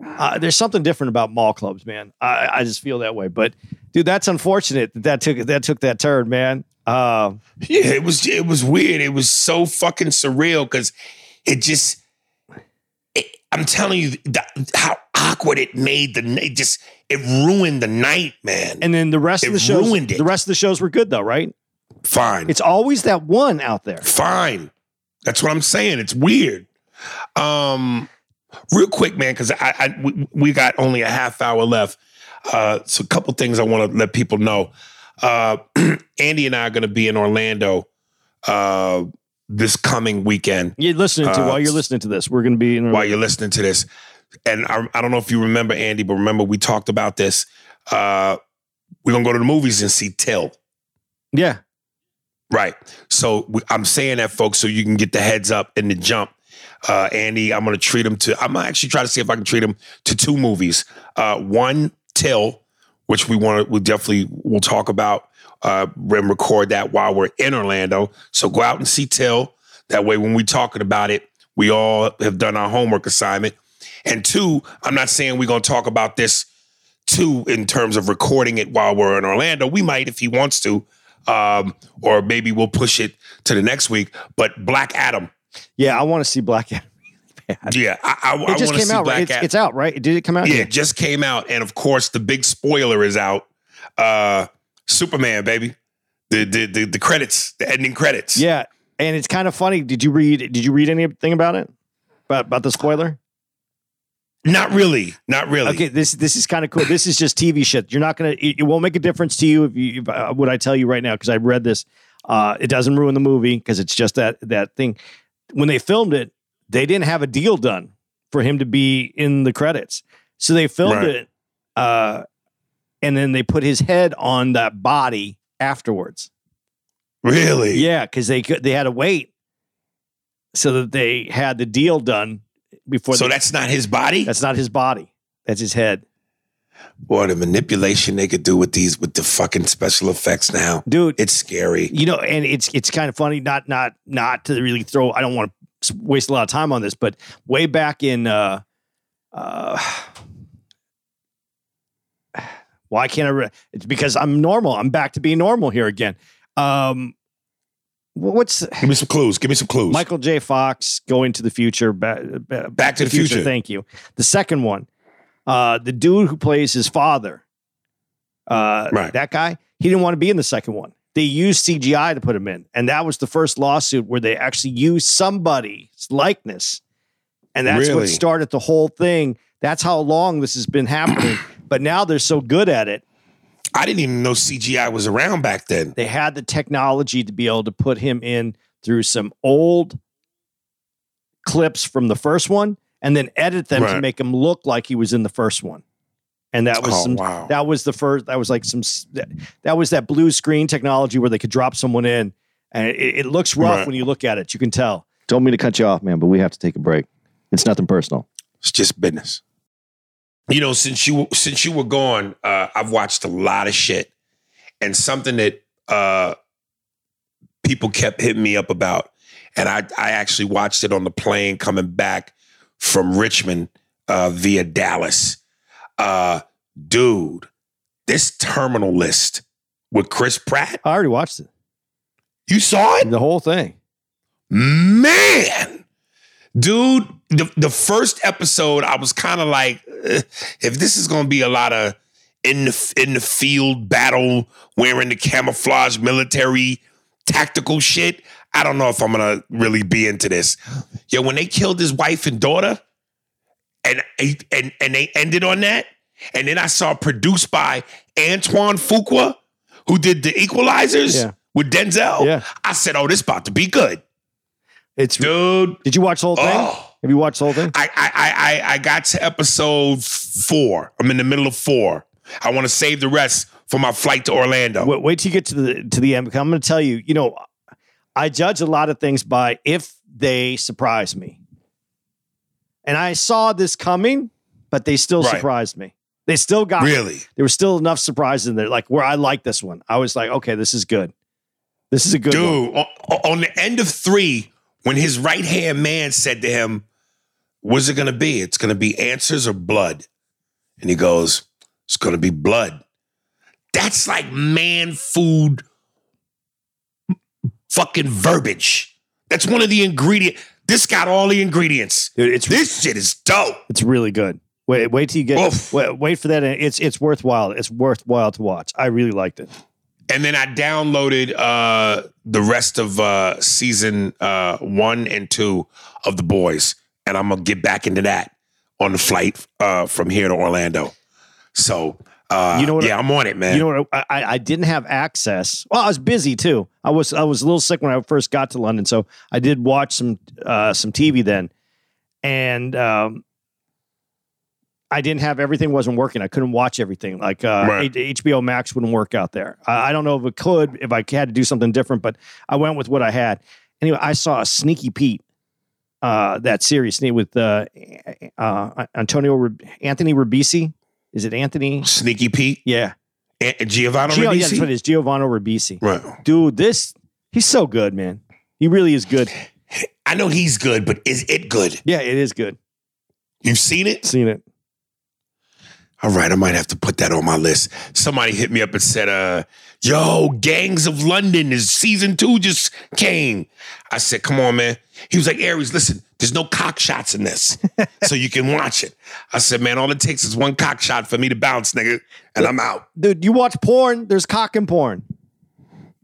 Uh, there's something different about mall clubs, man. I, I just feel that way. But dude, that's unfortunate that that took that took that turn, man. Uh, Yeah, it was it was weird. It was so fucking surreal because it just. it- I'm telling you that, how awkward it made the night. Just it ruined the night, man. and then the rest of the shows, ruined it. the rest of the shows were good though, right? Fine, It's always that one out there. fine. That's what I'm saying. It's weird. Um, real quick, man, because I, I we, we got only a half hour left. Uh, so a couple things I want to let people know. Uh, Andy and I are going to be in Orlando uh, this coming weekend. You're listening to Uh, while you're listening to this. We're going to be in while you're listening to this. And I, I don't know if you remember Andy, but remember we talked about this. Uh, we're gonna go to the movies and see Till. yeah. Right. So I'm saying that, folks, so you can get the heads up and the jump. Uh, Andy, I'm gonna treat him to. I'm actually try to see if I can treat him to two movies. Uh, one, Till, which we want to. We definitely will talk about uh, and record that while we're in Orlando. So go out and see Till. That way, when we're talking about it, we all have done our homework assignment. And two, I'm not saying we're gonna talk about this too in terms of recording it while we're in Orlando. We might if he wants to, um, or maybe we'll push it to the next week. But Black Adam, Yeah, I want to see Black Adam. yeah, I, I, I It want just to came see out. Black Right? It's, Adam. it's out, right? Did it come out? yeah, it just came out, and of course the big spoiler is out. Uh, Superman, baby, the the the, the credits, the ending credits. Yeah, and it's kind of funny. Did you read? Did you read anything about it? About about the spoiler? Not really, not really. Okay, this this is kind of cool. This is just TV shit. You're not gonna. It, it won't make a difference to you if you if, uh, what I tell you right now because I read this. Uh, it doesn't ruin the movie because it's just that that thing. When they filmed it, they didn't have a deal done for him to be in the credits, so they filmed Right. it, uh, and then they put his head on that body afterwards. Really? Yeah, because they could they had to wait so that they had the deal done before. So they- that's not his body. that's not his body. That's his head, Boy, the manipulation they could do with these with the fucking special effects now. dude. It's scary. you know, and it's it's kind of funny. Not not not to really throw. I don't want to waste a lot of time on this, but way back in. uh uh Why can't I? Re- it's because I'm normal. I'm back to being normal here again. Um, what's Give me some clues. Give me some clues. Michael J. Fox going to the future? Back, back, to the Future. Thank you. The second one, uh, the dude who plays his father, uh, Right. that guy, he didn't want to be in the second one. They used CGI to put him in, and that was the first lawsuit where they actually used somebody's likeness, and that's Really? what started the whole thing. That's how long this has been happening. but now they're so good at it I didn't even know CGI was around back then. they had the technology to be able to put him in through some old clips from the first one and then edit them to make him look like he was in the first one. And that was Oh, some wow. that was the first that was like some that, that was that blue screen technology where they could drop someone in and it, it looks rough Right. when you look at it. You can tell. Don't mean to cut you off, man, but we have to take a break. It's nothing personal. It's just business. You know, since you since you were gone, uh, I've watched a lot of shit, and something that uh, people kept hitting me up about, and I I actually watched it on the plane coming back from Richmond uh, via Dallas. Uh, dude, this terminal list with Chris Pratt, I already watched it. you saw it, The whole thing. man, dude, the, the first episode, I was kind of like, Uh, if this is gonna be a lot of in the in the field battle, wearing the camouflage military tactical shit, I don't know if I'm gonna really be into this. Yo, when they killed his wife and daughter, and and and they ended on that, and then I saw produced by Antoine Fuqua, who did the Equalizers Yeah. with Denzel. Yeah. I said, "Oh, this about to be good, It's dude." Did you watch the whole thing? Oh. Have you watched the whole thing? I I I I- I got to episode four. I'm in the middle of four. I want to save the rest for my flight to Orlando. Wait, wait till you get to the to the end. Because I'm going to tell you. You know, I judge a lot of things by if they surprise me, and I saw this coming, but they still Right. surprised me. They still got me. Really? There was still enough surprises in there, like where I like this one. I was like, okay, this is good. This is a good one. Dude, on, on the end of three, when his right hand man said to him, What's it gonna be? It's gonna be answers or blood. And he goes, It's gonna be blood. That's like man food fucking verbiage. That's one of the ingredient. This got all the ingredients. Dude, it's This shit is dope. it's really good. Wait, wait till you get wait, wait for that. It's it's worthwhile. It's worthwhile to watch. I really liked it. And then I downloaded uh the rest of uh season uh one and two of the boys. And I'm gonna get back into that on the flight uh from here to Orlando. So uh You know what- yeah, I'm on it, man. You know what? I, I didn't have access. Well, I was busy too. I was I was a little sick when I first got to London, so I did watch some uh, some TV then, and um, I didn't have everything wasn't working. I couldn't watch everything. Like uh, Right. H- HBO Max wouldn't work out there. I, I don't know if it could if I had to do something different, but I went with what I had. Anyway, I saw a Sneaky Pete. Uh, that series with uh, uh, Antonio Anthony Ribisi. Is it Anthony? Sneaky Pete, Yeah. and Giovanni Gio, yeah, Ribisi? that's what it is. Giovanni Ribisi. Right. Dude, this he's so good, man. He really is good. I know he's good, but is it good? Yeah, it is good. You've seen it? Seen it. All right, I might have to put that on my list. Somebody hit me up and said, uh, yo, Gangs of London is season two just came. I said, come on, man. He was like, Aries, listen, there's no cock shots in this. so you can watch it. I said, man, all it takes is one cock shot for me to bounce, nigga, and I'm out. Dude, you watch porn, there's cock and porn.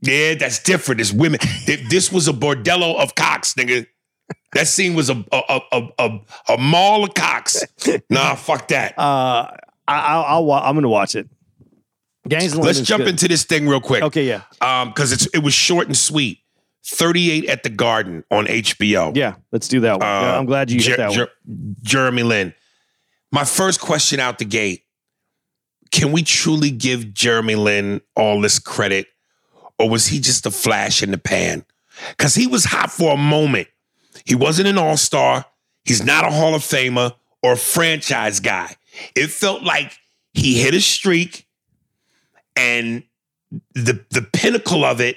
Yeah, that's different. It's women. If this was a bordello of cocks, nigga. That scene was a a a a, a, mall of cocks. Nah, fuck that. Uh I I'll, I'll I'm gonna watch it. Gangs of Let's jump good. into this thing real quick. Okay, yeah. um because it's it was short and sweet 38 at the garden on hbo Yeah, let's do that one. Yeah, Uh, I'm glad you Jer- hit that one. Jeremy lin my first question out the gate can we truly give jeremy lin all this credit or was he just a flash in the pan because he was hot for a moment he wasn't an all-star he's not a hall of famer or a franchise guy it felt like he hit a streak and the the pinnacle of it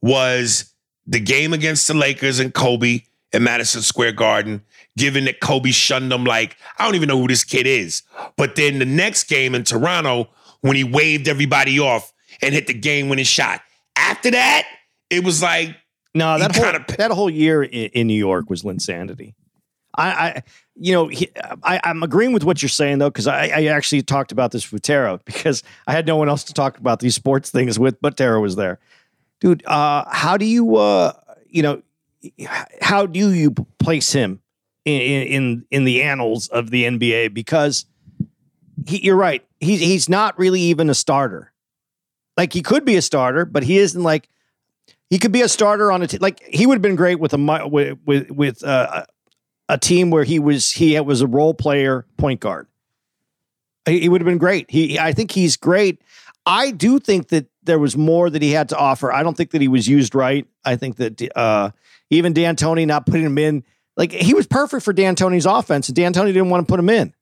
was the game against the Lakers and Kobe at Madison Square Garden, given that Kobe shunned him like, I don't even know who this kid is. But then the next game in Toronto, when he waved everybody off and hit the game winning shot. After that, it was like, No, that whole kinda- that whole year in, in New York was Linsanity. I, I you know, he, I, I'm agreeing with what you're saying though, because I, I actually talked about this with Tara because I had no one else to talk about these sports things with, but Tara was there. Dude, uh, how do you, uh, you know, how do you place him in in in the annals of the NBA? Because he, you're right, he's he's not really even a starter. Like he could be a starter, but he isn't like he could be a starter on a team. Like he would have been great with a with, with uh, a team where he was he was a role player point guard. He, he would have been great. He I think he's great. I do think that there was more that he had to offer. I don't think that he was used right. I think that uh, even D'Antoni not putting him in, like he was perfect for D'Antoni's offense, and D'Antoni didn't want to put him in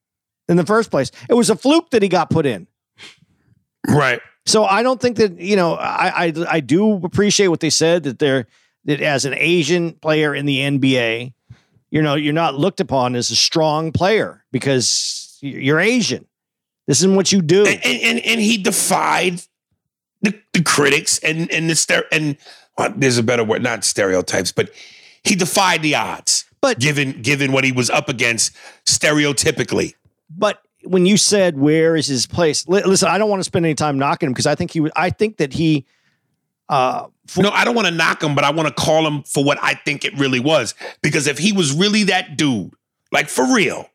in the first place. It was a fluke that he got put in. right. So I don't think that you know I I, I do appreciate what they said that they're that as an Asian player in the NBA, you know you're not looked upon as a strong player because you're Asian. This isn't what you do. And, and, and, he defied the, the critics and, and the ster- and well, there's a better word, not stereotypes, but he defied the odds. But- given given what he was up against stereotypically. But when you said where is his place, li- listen, I don't want to spend any time knocking him because I think he. I think that he. Uh, for- No, I don't want to knock him, but I want to call him for what I think it really was. Because if he was really that dude, like for real,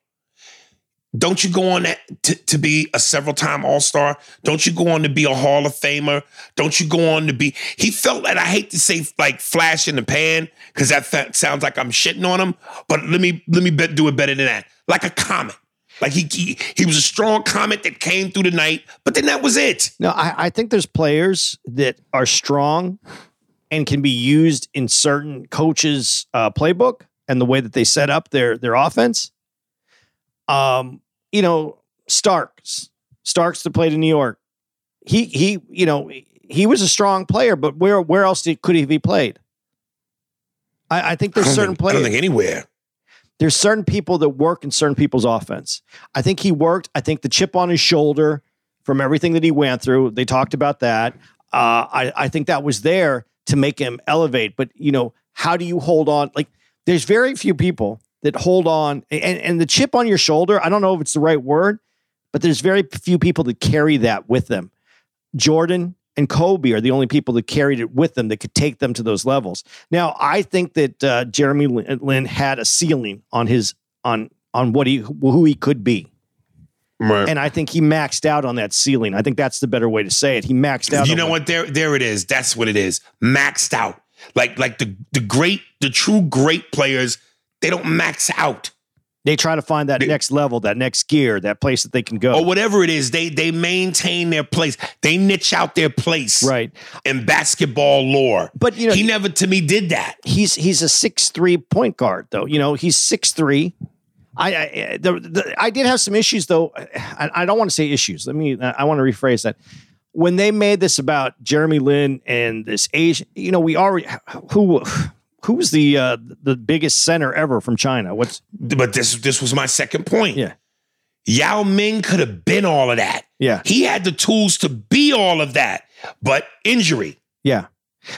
don't you go on that to, be a several time All Star? Don't you go on to be a Hall of Famer? Don't you go on to be? He felt that I hate to say like flash in the pan because that fa- sounds like I'm shitting on him. But let me let me bet, do it better than that. Like a comet. Like he, he he was a strong comet that came through the night, but then that was it. no, I, I think there's players that are strong and can be used in certain coaches' uh, playbook and the way that they set up their their offense. Um, you know, Starks, Starks that played in New York. He he, you know, he was a strong player, but where where else did, could he be played? I, I think there's certain think, I don't think anywhere. There's certain people that work in certain people's offense. I think he worked. I think the chip on his shoulder from everything that he went through. They talked about that. Uh, I, I think that was there to make him elevate. But you know, how do you hold on? Like, there's very few people that hold on, and and the chip on your shoulder. I don't know if it's the right word, but there's very few people that carry that with them. Jordan and Kobe are the only people that carried it with them that could take them to those levels. Now, I think that uh, Jeremy Lin Lin had a ceiling on his on on what he who he could be, Right. and I think he maxed out on that ceiling. I think that's the better way to say it. He maxed out. You know what? There, there it is. That's what it is. Maxed out. Like, like the the great, the true great players, they don't max out They try to find that They- next level, that next gear, that place that they can go. or whatever it is. They they maintain their place. They niche out their place. right, In basketball lore, but you know he never to me did that. he's he's a six three point guard though. You know he's six three. I, I the, the, I did have some issues though. I, I don't want to say issues. Let me. I want to rephrase that. When they made this about Jeremy Lin and this Asian, you know, we already who who was the uh, the biggest center ever from China? What's But this this was my second point. yeah Yao Ming could have been all of that. yeah He had the tools to be all of that, but injury. yeah.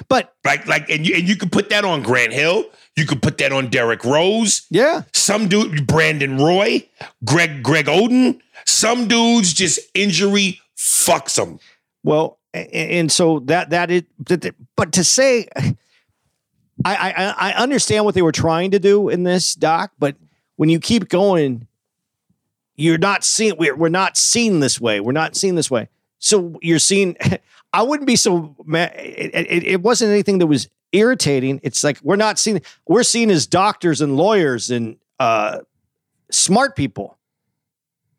But Like, like, and you and you could put that on Grant Hill. You could put that on Derrick Rose. yeah, Some dude, Brandon Roy, Greg, Greg Oden. Some dudes just injury fucks them. Well, a- a- and so that that is, but to say, I, I I understand what they were trying to do in this doc, but when you keep going, you're not seeing we're we're not seen this way. We're not seen this way. So you're seeing. I wouldn't be so mad. It, it, it wasn't anything that was irritating. It's like we're not seen. We're seen as doctors and lawyers and uh, smart people.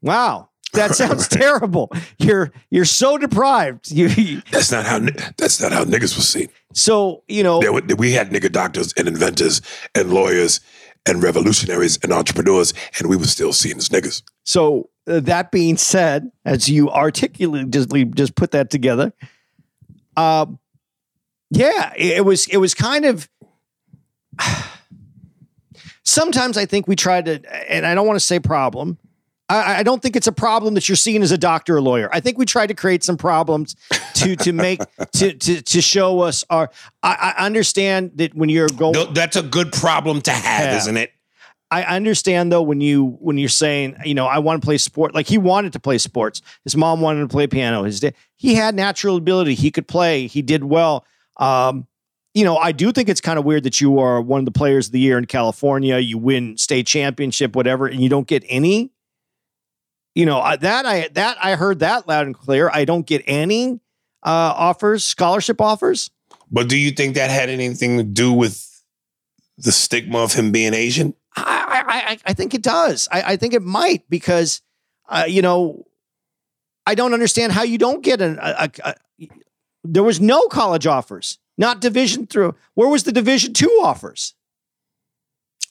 Wow. That sounds terrible. You're you're so deprived. You, That's not how. That's not how niggas was seen. so you know There we had nigga doctors and inventors and lawyers and revolutionaries and entrepreneurs, and we were still seen as niggas. So uh, that being said, as you articulately just just put that together, um, yeah, it, it was it was kind of. Sometimes I think we try to, and I don't want to say problem. I, I don't think it's a problem that you're seen as a doctor or lawyer. I think we try to create some problems to to make to to to show us our. I, I understand that when you're going, Th- That's a good problem to have, Yeah. isn't it? I understand though when you when you're saying you know I want to play sport like he wanted to play sports. His mom wanted to play piano. His dad he had natural ability. He could play. He did well. Um, you know I do think it's kind of weird that you are one of the players of the year in California. You win state championship, whatever, and you don't get any. You know I- that I that I heard that loud and clear. I don't get any uh, offers, scholarship offers. But do you think that had anything to do with the stigma of him being Asian? I, I, I, I think it does. I, I think it might because, uh, you know, I don't understand how you don't get an. A, a, a, there was no college offers, not division through. Where was the division two offers?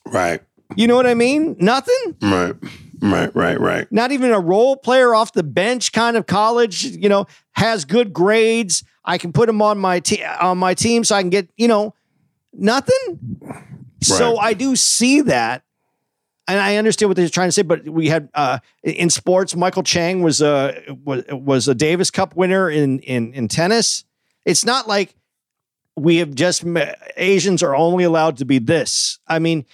Right, You know what I mean? Nothing. right, right, right, right. Not even a role player off the bench kind of college. You know, has good grades. I can put him on my te- on my team so I can get you know nothing. So I do see that, and I understand what they're trying to say. But we had uh, in sports, Michael Chang was a was, was a Davis Cup winner in in in tennis. It's not like we have just Asians are only allowed to be this. I mean,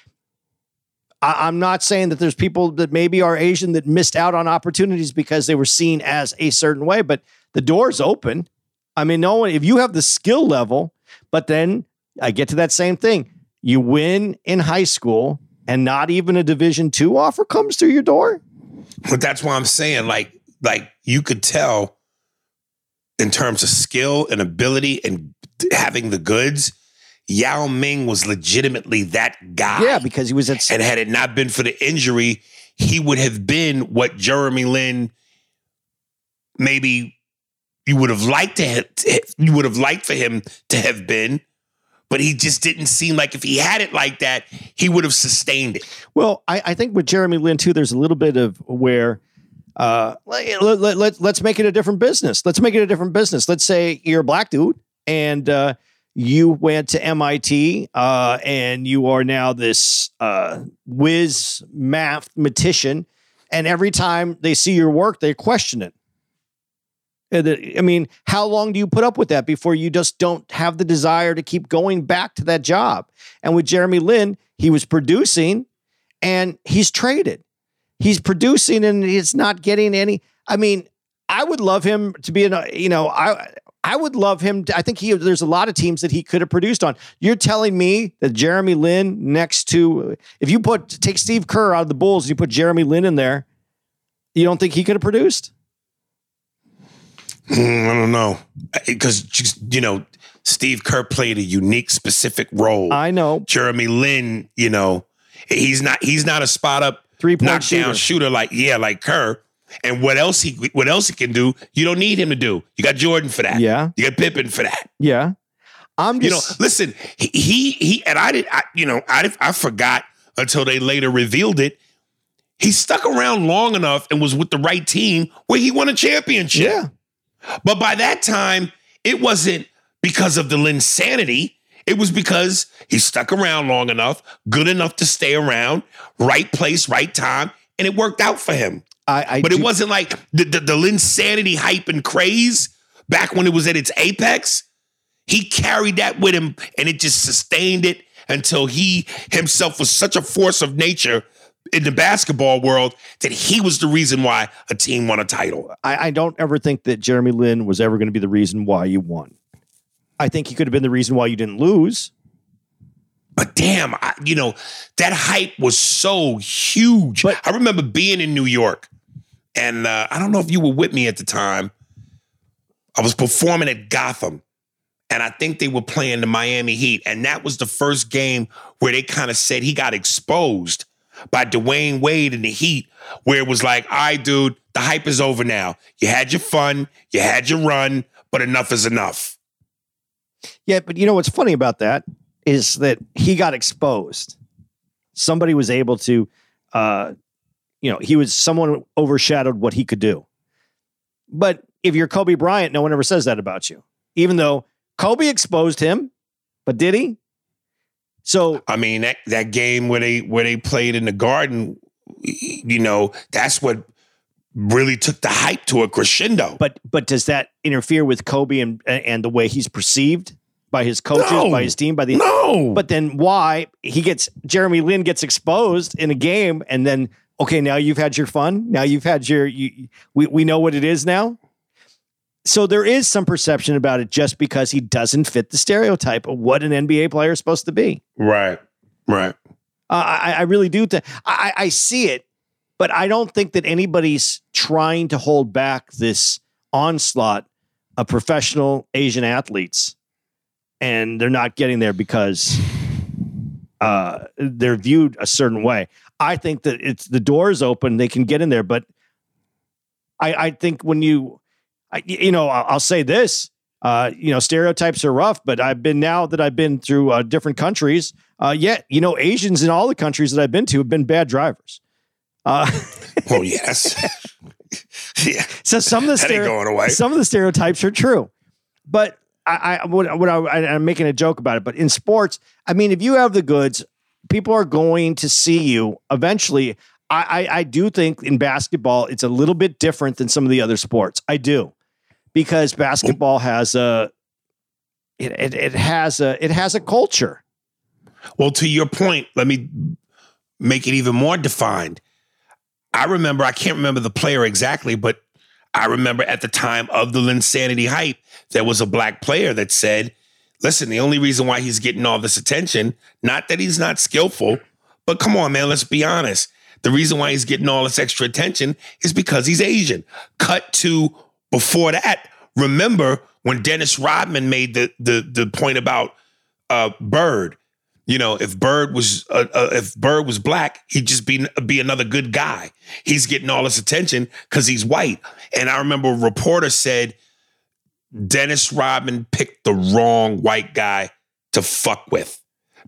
I, I'm not saying that there's people that maybe are Asian that missed out on opportunities because they were seen as a certain way, but the door's open. I mean, no one, if you have the skill level, but then I get to that same thing. You win in high school and not even a division two offer comes through your door. But that's why I'm saying, like, like you could tell in terms of skill and ability and having the goods, Yao Ming was legitimately that guy. Yeah, because he was at And had it not been for the injury, he would have been what Jeremy Lin maybe you would have liked to have, you would have liked for him to have been, but he just didn't seem like if he had it like that, he would have sustained it. Well, I, I think with Jeremy Lin too, there's a little bit of where uh, let, let, let, let's make it a different business. Let's make it a different business. Let's say you're a black dude and uh, you went to MIT uh, and you are now this uh, whiz mathematician, and every time they see your work, they question it. I mean, how long do you put up with that before you just don't have the desire to keep going back to that job? And with Jeremy Lin, he was producing and he's traded. He's producing and he's not getting any. I mean, I would love him to be in a, you know, I I would love him. To, I think he there's a lot of teams that he could have produced on. You're telling me that Jeremy Lin next to if you put take Steve Kerr out of the Bulls and you put Jeremy Lin in there, you don't think he could have produced? Mm, I don't know because you know Steve Kerr played a unique, specific role. I know. Jeremy Lin, you know, he's not he's not a spot up Three point knockdown shooter. shooter like yeah, like Kerr. And what else he what else he can do? You don't need him to do. You got Jordan for that. Yeah. You got Pippen for that. Yeah. I'm You know, just listen, he he, he and I did I, you know, I I forgot until they later revealed it. He stuck around long enough and was with the right team where he won a championship. yeah. But by that time, it wasn't because of the Linsanity. It was because he stuck around long enough, good enough to stay around, right place, right time, and it worked out for him. I, I But do- it wasn't like the, the, the Linsanity hype and craze back when it was at its apex. He carried that with him and it just sustained it until he himself was such a force of nature in the basketball world that he was the reason why a team won a title. I, I don't ever think that Jeremy Lin was ever going to be the reason why you won. I think he could have been the reason why you didn't lose. But damn, I, you know, that hype was so huge. But- I remember being in New York, and uh, I don't know if you were with me at the time. I was performing at Gotham, and I think they were playing the Miami Heat. And that was the first game where they kind of said he got exposed by Dwyane Wade in the Heat, where it was like, right, dude, the hype is over now. You had your fun, you had your run, but enough is enough. Yeah, but you know what's funny about that is that he got exposed. Somebody was able to, uh, you know, he was someone overshadowed what he could do. But if you're Kobe Bryant, no one ever says that about you, even though Kobe exposed him. But did he? So I mean that that game where they where they played in the Garden, you know, that's what really took the hype to a crescendo. But but does that interfere with Kobe and and the way he's perceived by his coaches, No. by his team, by the no, But then why he gets Jeremy Lin gets exposed in a game and then okay, now you've had your fun. Now you've had your you we we know what it is now. So there is some perception about it just because he doesn't fit the stereotype of what an NBA player is supposed to be. right, right. Uh, I, I really do. Th- I, I see it, but I don't think that anybody's trying to hold back this onslaught of professional Asian athletes, and they're not getting there because uh, they're viewed a certain way. I think that it's the door is open; they can get in there, but I, I think when you, I, you know, I'll, I'll say this. Uh, you know, stereotypes are rough, but I've been now that I've been through uh, different countries. Uh, yet, you know, Asians in all the countries that I've been to have been bad drivers. Uh, Oh yes, yeah. so some of the That stere- going away. some of the stereotypes are true, but I, I what, what I, I, I'm making a joke about it. But in sports, I mean, if you have the goods, people are going to see you eventually. I, I, I do think in basketball, it's a little bit different than some of the other sports. I do, because basketball has a it, it it has a it has a culture. Well, to your point, let me make it even more defined. I remember, I can't remember the player exactly, but I remember at the time of the Linsanity hype, there was a black player that said, listen, the only reason why he's getting all this attention, not that he's not skillful, but come on, man, let's be honest. The reason why he's getting all this extra attention is because he's Asian. Cut to before that, remember when Dennis Rodman made the the the point about uh, Bird. You know, if Bird was uh, uh, if Bird was black, he'd just be be another good guy. He's getting all this attention because he's white. And I remember a reporter said Dennis Rodman picked the wrong white guy to fuck with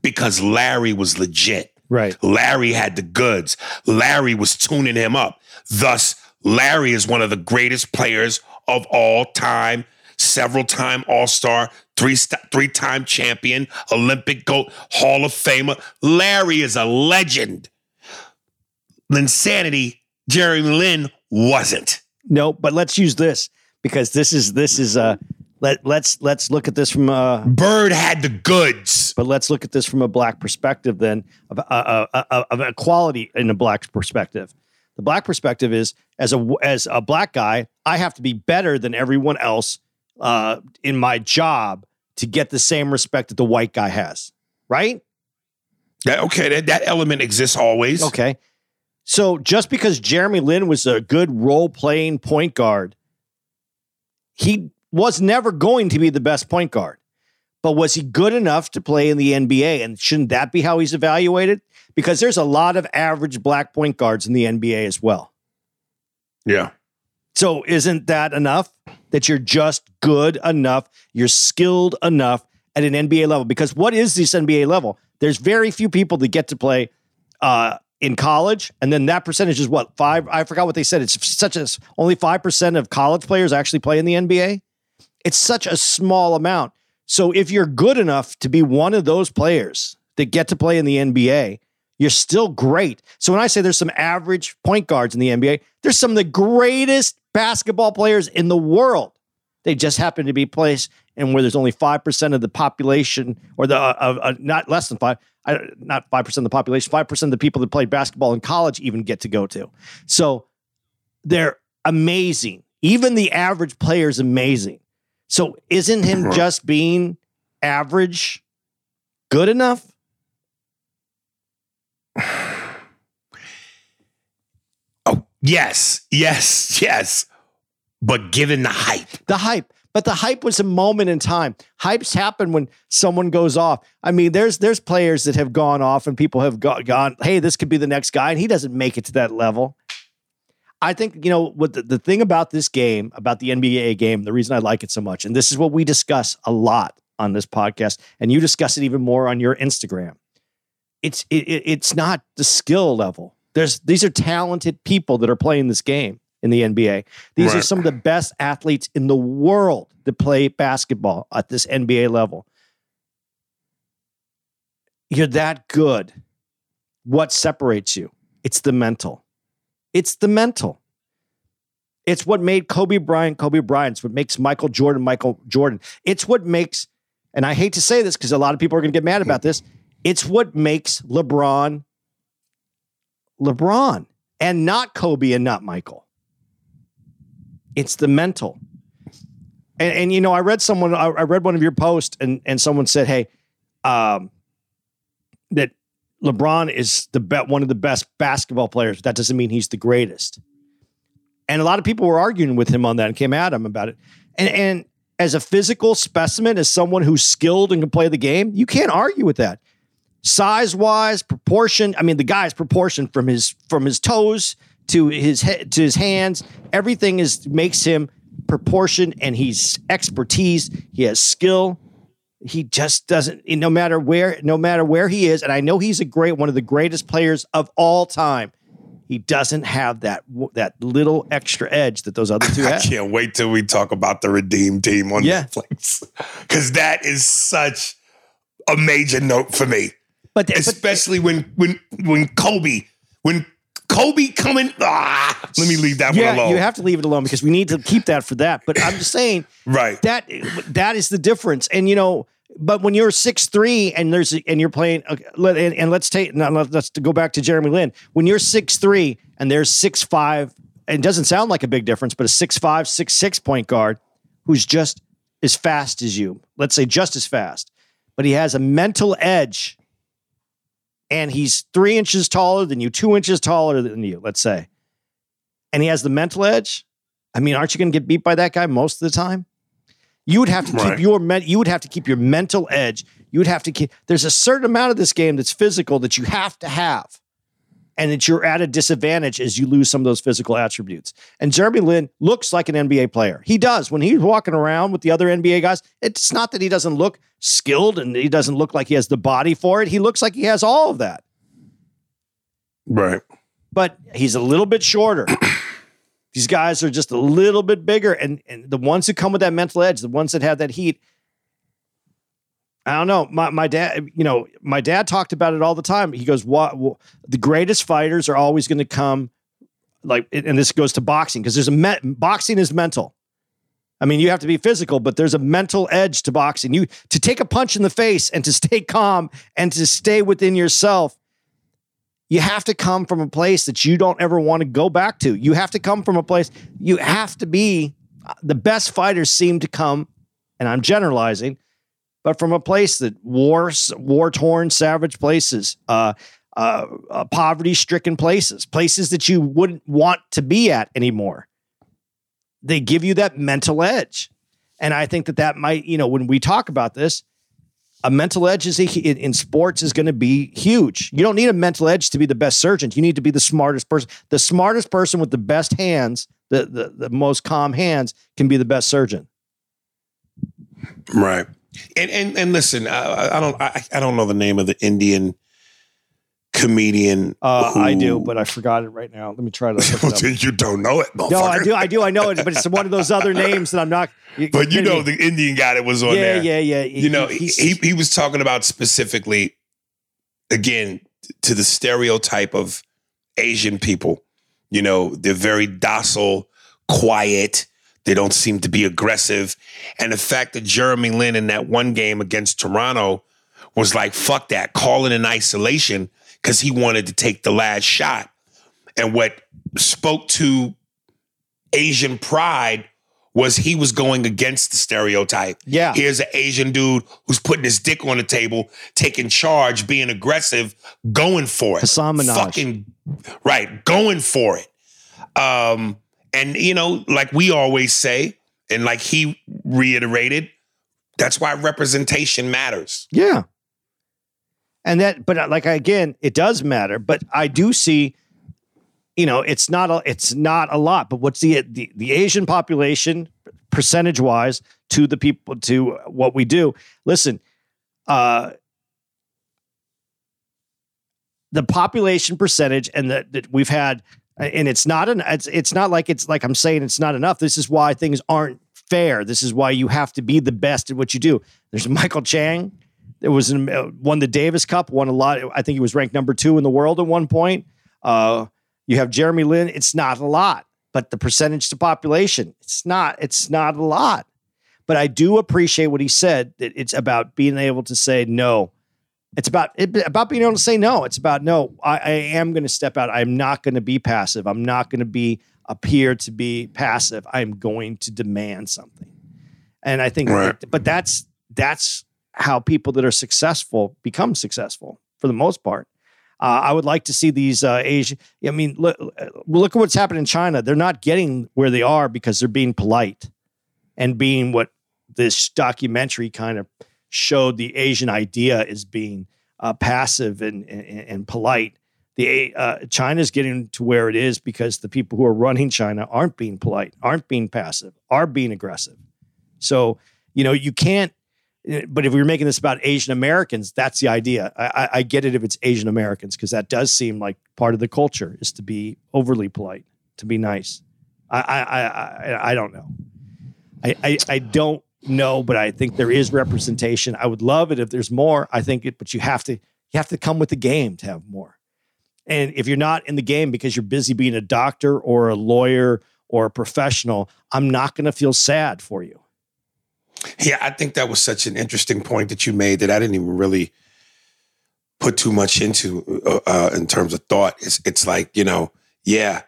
because Larry was legit. Right. Larry had the goods. Larry was tuning him up. Thus, Larry is one of the greatest players of all time, several time All Star, three three time champion, Olympic gold, Hall of Famer. Larry is a legend. Linsanity, Jeremy Lin wasn't. No, but let's use this because this is this is a let let's let's look at this from a Bird had the goods. but let's look at this from a black perspective then of uh, uh, uh, of equality in a black perspective. The black perspective is as a as a black guy, I have to be better than everyone else uh, in my job to get the same respect that the white guy has, right? That, okay, that, that element exists always. Okay. So just because Jeremy Lin was a good role playing point guard, he was never going to be the best point guard. But was he good enough to play in the NBA? And shouldn't that be how he's evaluated? Because there's a lot of average black point guards in the NBA as well. Yeah. So isn't that enough that you're just good enough, you're skilled enough at an NBA level? Because what is this NBA level? There's very few people that get to play uh, in college, and then that percentage is what five? I forgot what they said. It's such as only five percent of college players actually play in the NBA. It's such a small amount. So if you're good enough to be one of those players that get to play in the NBA, you're still great. So when I say there's some average point guards in the NBA, there's some of the greatest basketball players in the world. They just happen to be placed and where there's only 5% of the population or the uh, uh, not less than 5 I, not 5% of the population, 5% of the people that played basketball in college even get to go to. So they're amazing. Even the average player is amazing. So isn't him uh-huh. just being average good enough? Oh, yes, yes, yes. But given the hype, The hype. But the hype was a moment in time. Hypes happen when someone goes off. I mean, there's there's players that have gone off and people have go- gone, hey, this could be the next guy, and he doesn't make it to that level. I think, you know, what the, the thing about this game, about the NBA game, the reason I like it so much, and this is what we discuss a lot on this podcast, and you discuss it even more on your Instagram. It's it, it- it's not the skill level. There's these are talented people that are playing this game in the NBA. These are some of the best athletes in the world that play basketball at this NBA level. You're that good. What separates you? It's the mental. It's the mental. It's what made Kobe Bryant Kobe Bryant. It's what makes Michael Jordan Michael Jordan. It's what makes, and I hate to say this because a lot of people are going to get mad about this. It's what makes LeBron LeBron and not Kobe and not Michael. It's the mental. And, and you know, I read someone, I, I read one of your posts, and and someone said, "Hey, um, that LeBron is the be- one of the best basketball players. That doesn't mean he's the greatest." And a lot of people were arguing with him on that and came at him about it. And and as a physical specimen, as someone who's skilled and can play the game, you can't argue with that. Size wise, proportion. I mean, the guy's proportion from his from his toes to his head to his hands. Everything is makes him proportion, and he's expertise. He has skill. He just doesn't. No matter where, no matter where he is, and I know he's a great one of the greatest players of all time. He doesn't have that that little extra edge that those other two I have. I can't wait till we talk about the Redeem Team on Yeah. Netflix because that is such a major note for me. But, but especially when when when Kobe when Kobe coming. Ah, let me leave that one alone. you have to leave it alone because we need to keep that for that. But I'm just saying right. that that is the difference. And you know, but when you're six three and there's and you're playing, and, and let's take now let- let's go back to Jeremy Lin. When you're six three and there's six five, and it doesn't sound like a big difference, but a six five six six point guard who's just as fast as you. Let's say just as fast, but he has a mental edge. And he's three inches taller than you, two inches taller than you, let's say. And he has the mental edge. I mean, aren't you going to get beat by that guy most of the time? You would have to Right. keep your men- you would have to keep your mental edge. You would have to keep there's a certain amount of this game that's physical that you have to have. And that you're at a disadvantage as you lose some of those physical attributes. And Jeremy Lin looks like an NBA player. He does. When he's walking around with the other NBA guys, it's not that he doesn't look skilled and he doesn't look like he has the body for it. He looks like he has all of that. right. But he's a little bit shorter. These guys are just a little bit bigger. And, and the ones who come with that mental edge, the ones that have that heat, I don't know. My, my dad, you know, my dad talked about it all the time. He goes, "What? wha- the greatest fighters are always going to come, like, and this goes to boxing because there's a me- boxing is mental. I mean, you have to be physical, but there's a mental edge to boxing. You to take a punch in the face and to stay calm and to stay within yourself. You have to come from a place that you don't ever want to go back to. You have to come from a place. You have to be uh, the best fighters seem to come, and I'm generalizing, but from a place that war war torn, savage places, uh, uh, uh, poverty stricken places, places that you wouldn't want to be at anymore. They give you that mental edge, and I think that that might, you know, when we talk about this, a mental edge is a, in, in sports is going to be huge. You don't need a mental edge to be the best surgeon. You need to be the smartest person. The smartest person with the best hands, the the, the most calm hands, can be the best surgeon. Right. And and and listen, I, I don't I, I don't know the name of the Indian comedian. Uh, I do, but I forgot it right now. Let me try to. Look it up. you don't know it, No, I do, I do, I know it, but it's one of those other names that I'm not. but you know the Indian guy that was on yeah, there. yeah, yeah. Yeah. You know, he, he's- he he was talking about specifically again to the stereotype of Asian people. You know, they're very docile, quiet. They don't seem to be aggressive. And the fact that Jeremy Lin in that one game against Toronto was like, fuck that, calling it in isolation because he wanted to take the last shot. And what spoke to Asian pride was he was going against the stereotype. Yeah. Here's an Asian dude who's putting his dick on the table, taking charge, being aggressive, going for it. Hasan Minhaj. Fucking right, going for it. Um, and you know, like we always say, and like he reiterated, that's why representation matters. Yeah. And that, but uh, like again, it does matter. But I do see, you know, it's not a, it's not a lot. But what's the the, the Asian population percentage wise to the people to what we do? Listen, uh, the population percentage and that that we've had, and it's not an it's it's not like it's like I'm saying it's not enough. This is why things aren't fair. This is why you have to be the best at what you do. There's Michael Chang. There was an, uh, won the Davis Cup, won a lot. I think he was ranked number two in the world at one point. Uh, you have Jeremy Lin. It's not a lot, but the percentage to population, it's not. It's not a lot. But I do appreciate what he said. That it's about being able to say no. It's about it, about being able to say no. It's about no. I, I am going to step out. I'm not going to be passive. I'm not going to be appear to be passive. I'm going to demand something. And I think, Right. but that's that's how people that are successful become successful for the most part. Uh, I would like to see these uh, Asian. I mean, look, look at what's happened in China. They're not getting where they are because they're being polite and being what this documentary kind of showed the Asian idea as being uh, passive and, and and polite. The uh, China's getting to where it is because the people who are running China aren't being polite, aren't being passive, are being aggressive. So you know you can't. But if we are making this about Asian Americans, that's the idea. I, I, I get it if it's Asian Americans because that does seem like part of the culture is to be overly polite, to be nice. I I I, I, don't know. I, I I don't know, but I think there is representation. I would love it if there's more. I think it, but you have to you have to come with the game to have more. And if you're not in the game because you're busy being a doctor or a lawyer or a professional, I'm not going to feel sad for you. Yeah, I think that was such an interesting point that you made that I didn't even really put too much into uh, uh, in terms of thought. It's it's like you know, yeah,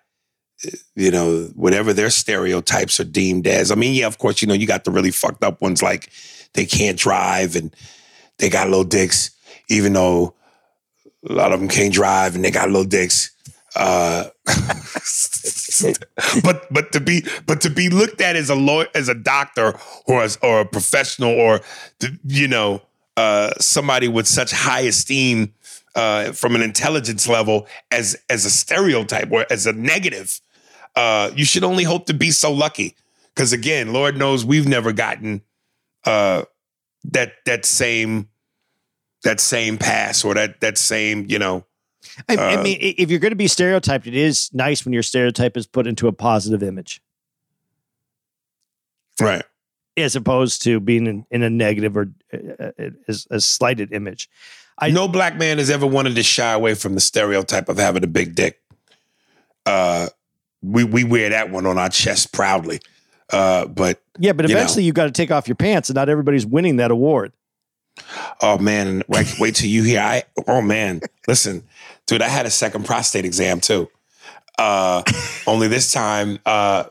you know, whatever their stereotypes are deemed as. I mean, yeah, of course, you know, you got the really fucked up ones like they can't drive and they got little dicks, even though a lot of them can't drive and they got little dicks. Uh, but but to be but to be looked at as a lawyer, as a doctor or as or a professional or you know uh, somebody with such high esteem uh, from an intelligence level as as a stereotype or as a negative, uh, you should only hope to be so lucky. Because again, Lord knows we've never gotten uh, that that same that same pass or that that same you know I, I Uh, mean, if you're going to be stereotyped, it is nice when your stereotype is put into a positive image right. as opposed to being in, in a negative or uh, as a slighted image. I- no black man has ever wanted to shy away from the stereotype of having a big dick. Uh, we we wear that one on our chest proudly. Uh, but Yeah, but You know. eventually you got to take off your pants, and not everybody's winning that award. oh man, wait, wait till you hear. I oh man, listen, dude, I had a second prostate exam too. Uh, only this time, uh,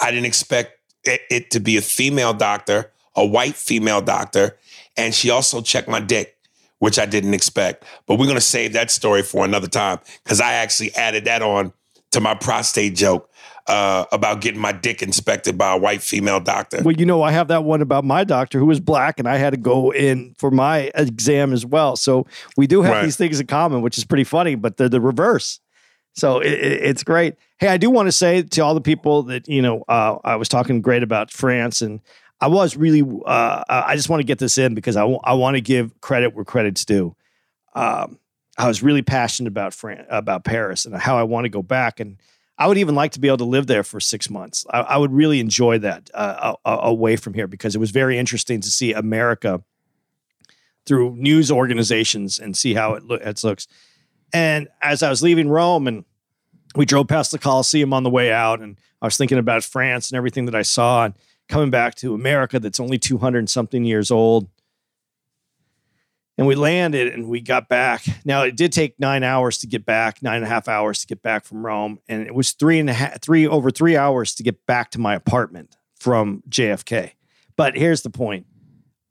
I didn't expect it, it to be a female doctor, a white female doctor, and she also checked my dick, which I didn't expect. But we're gonna save that story for another time because I actually added that on to my prostate joke uh, about getting my dick inspected by a white female doctor. Well, you know, I have that one about my doctor who was black, and I had to go in for my exam as well. So we do have Right. these things in common, which is pretty funny, but they're the reverse. So it, it- it's great. Hey, I do want to say to all the people that you know, uh, I was talking great about France, and I was really. Uh, I just want to get this in because I want to give credit where credit's due. Um, I was really passionate about Fran- about Paris and how I want to go back, and I would even like to be able to live there for six months. I, I would really enjoy that uh, away from here because it was very interesting to see America through news organizations and see how it, lo- it looks. And as I was leaving Rome and we drove past the Colosseum on the way out, and I was thinking about France and everything that I saw, and coming back to America that's only 200 and something years old. And we landed and we got back. Now it did take nine hours to get back, nine and a half hours to get back from Rome, and it was three and a half, three over three hours to get back to my apartment from JFK. But here's the point: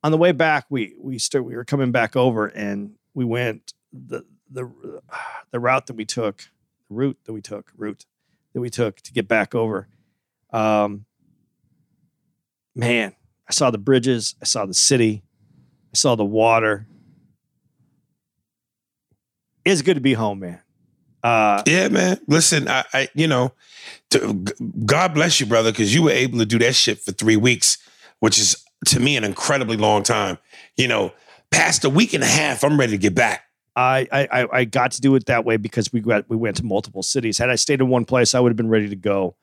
on the way back, we we start, we were coming back over, and we went the the the route that we took, route that we took, route that we took to get back over. Um, man, I saw the bridges, I saw the city, I saw the water. It's good to be home, man. Uh, Yeah, man. Listen, I, I you know, to, God bless you, brother, because you were able to do that shit for three weeks, which is to me an incredibly long time. You know, past a week and a half, I'm ready to get back. I, I I- I got to do it that way because we got we went to multiple cities. Had I stayed in one place, I would have been ready to go.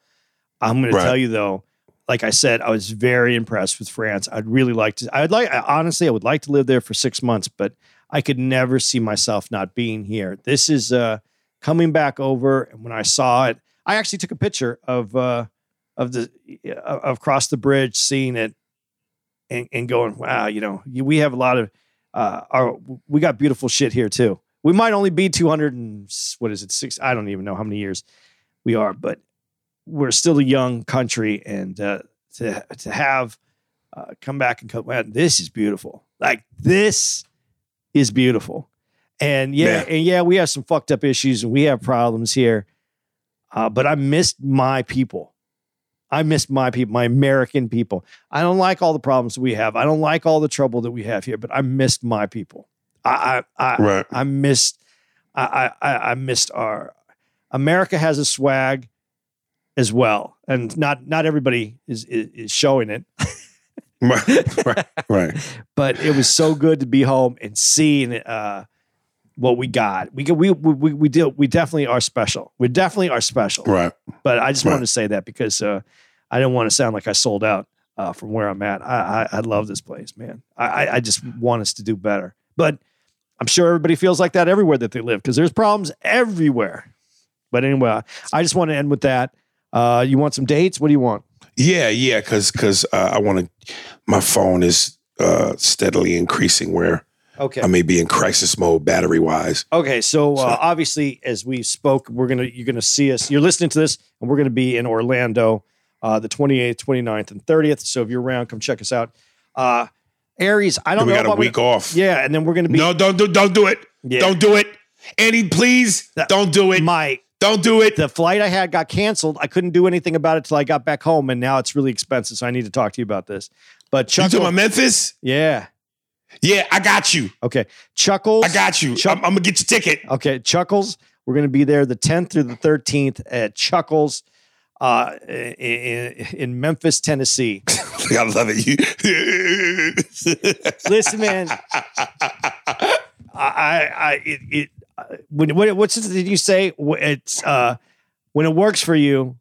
I'm going to tell you though, like I said, I was very impressed with France. I'd really like to. I'd like honestly, I would like to live there for six months, but I could never see myself not being here. This is uh, coming back over, and when I saw it, I actually took a picture of uh, of the of across the bridge, seeing it, and, and going, wow, you know, we have a lot of uh, our we got beautiful shit here too. We might only be 200 and what is it six? I don't even know how many years we are, but we're still a young country, and uh, to to have uh, come back and come, man, this is beautiful. Like this is beautiful, and yeah, Yeah. and yeah, we have some fucked up issues and we have problems here, uh, but I missed my people. I missed my people, my American people. I don't like all the problems we have. I don't like all the trouble that we have here, but I missed my people. I I I, Right. I missed I, I I- I missed our America has a swag as well, and not not everybody is is, is showing it. Right, right, right. But it was so good to be home and seeing uh, what we got. We we we we we, do, we definitely are special. We definitely are special. Right. But I just Right. wanted to say that because uh, I didn't want to sound like I sold out uh, from where I'm at. I, I I love this place, man. I I- I just want us to do better. But I'm sure everybody feels like that everywhere that they live because there's problems everywhere. But anyway, I just want to end with that. Uh, you want some dates? What do you want? Yeah, yeah, because because uh, I want to. My phone is uh, steadily increasing where Okay. I may be in crisis mode battery wise. Okay, so, uh, obviously, as we spoke, we're gonna you're gonna see us. You're listening to this, and we're gonna be in Orlando, uh, the 28th, 29th, and 30th. So if you're around, come check us out. Uh, Aries, I don't We know. got a week gonna- off. Yeah, and then we're gonna be No, don't do don't do it. Yeah. Don't do it. Andy, please That- don't do it. my don't do it. the flight I had got canceled. I couldn't do anything about it till I got back home, and now it's really expensive. So I need to talk to you about this. But You talking about Memphis? yeah, Yeah, I got you. okay, Chuckles, I got you. Chuck- I'm, I'm gonna get your ticket. Okay, Chuckles. We're going to be there the 10th through the 13th at Chuckles uh, in, in Memphis, Tennessee. I love it. You. Listen, man, I, I, I it, it when, what, what's it, did you say? It's uh, when it works for you.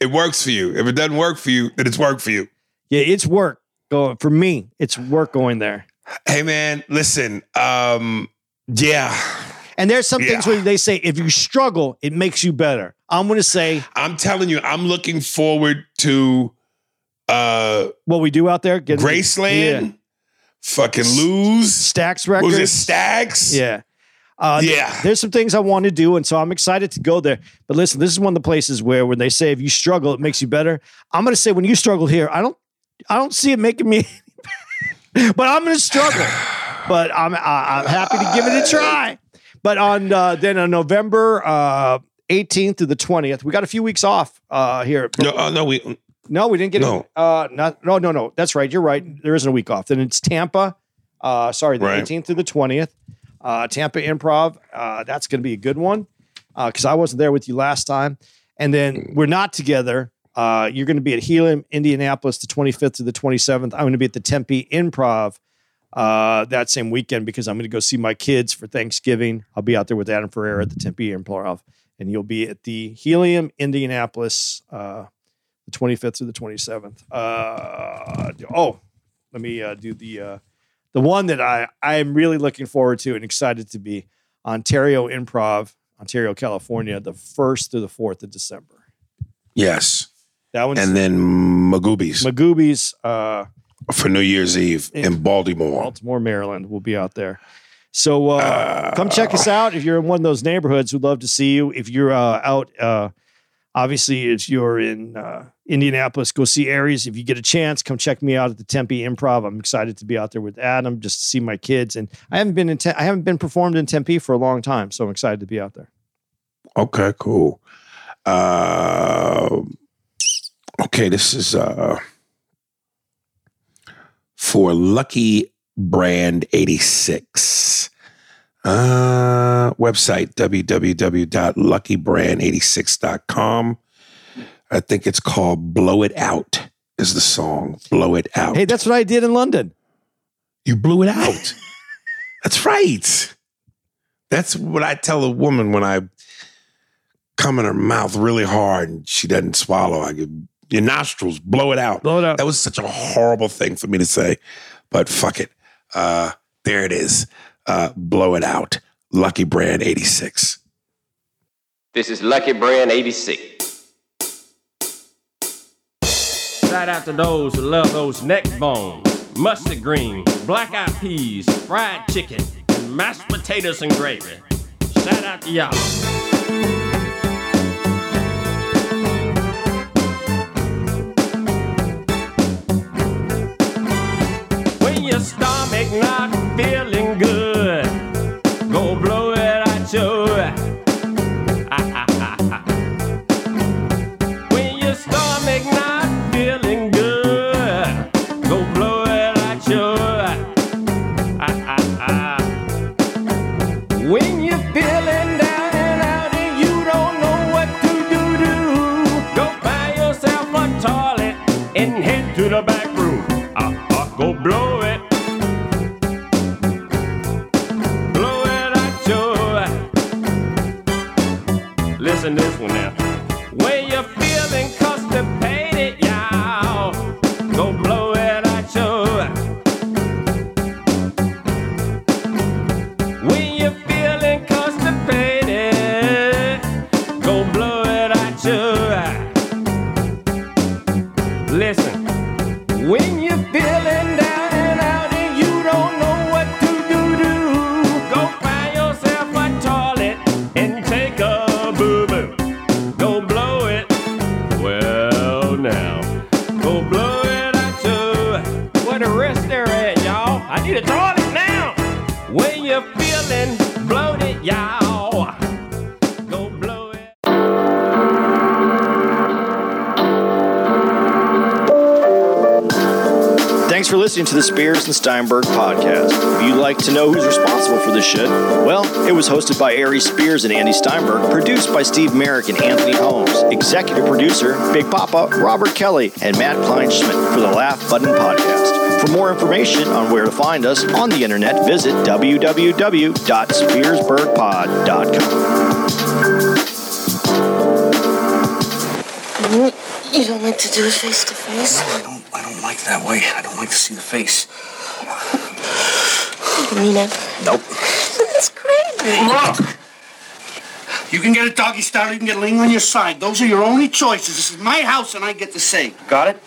it works for you. If it doesn't work for you, then it's work for you. Yeah, it's work going for me. It's work going there. Hey man, listen. Um, yeah, And there's some things where they say if you struggle, it makes you better. I'm going to say I'm telling you, I'm looking forward to uh what we do out there. Get Graceland. Yeah. Fucking lose. Stax records. was it Stax? Yeah. Uh, Yeah. there's some things I want to do, and so I'm excited to go there. But listen, this is one of the places where when they say if you struggle, it makes you better. I'm going to say when you struggle here, I don't, I don't see it making me, but I'm going to struggle. But I'm, I, I'm happy to give it a try. But on uh, then on November uh, 18th to the 20th, we got a few weeks off uh, here. No, uh, no, we No, we didn't get No. it. Uh, not, no, no, no. That's right. You're right. There isn't a week off. Then it's Tampa. Uh, sorry, the Right. 18th through the 20th. Uh, Tampa Improv. Uh, that's going to be a good one because I wasn't there with you last time. And then we're not together. Uh, you're going to be at Helium, Indianapolis, the 25th to the 27th. I'm going to be at the Tempe Improv uh, that same weekend because I'm going to go see my kids for Thanksgiving. I'll be out there with Adam Ferrara at the Tempe Improv, and you'll be at the Helium, Indianapolis, uh, the 25th to the 27th. Uh, oh, let me uh, do the uh, the one that I I am really looking forward to and excited to be Ontario Improv, Ontario, California, the first through the fourth of December. yes, That one's and then Magooby's Magooby's, uh, for New Year's Eve in Baltimore. Baltimore, Maryland. We'll be out there. So uh, come check us out if you're in one of those neighborhoods. We'd love to see you. If you're uh, out, uh, obviously, if you're in uh, Indianapolis, go see Aries. If you get a chance, come check me out at the Tempe Improv. I'm excited to be out there with Adam just to see my kids. And I haven't been in Te- I haven't been performed in Tempe for a long time, so I'm excited to be out there. Okay, cool. Uh, okay, this is uh, for Lucky Brand 86. Uh, website www.luckybrand86.com. I think it's called Blow It Out, is the song. Blow It Out. Hey, that's what I did in London. You blew it out. That's right. That's what I tell a woman when I come in her mouth really hard and she doesn't swallow. I go, your nostrils, blow it out. Blow it out. That was such a horrible thing for me to say, but fuck it. Uh, there it is. Uh, blow it out. Lucky Brand 86. This is Lucky Brand 86. Shout out to those who love those neck bones, mustard green, black eyed peas, fried chicken, and mashed potatoes and gravy. Shout out to y'all. When your stomach not the Spears and Steinberg podcast. If you'd like to know who's responsible for this shit, well, it was hosted by Aries Spears and Andy Steinberg, produced by Steve Merrick and Anthony Holmes, executive producer Big Papa Robert Kelly and Matt Kleinschmidt for the Laugh Button podcast. For more information on where to find us on the internet, visit www.spearsbergpod.com. You don't like to do it face to face? I don't. I don't like that way. I don't like to see the face. You never. Nope. That's crazy. Look. You can get a doggy style. You can get a ling on your side. Those are your only choices. This is my house, and I get to say. Got it?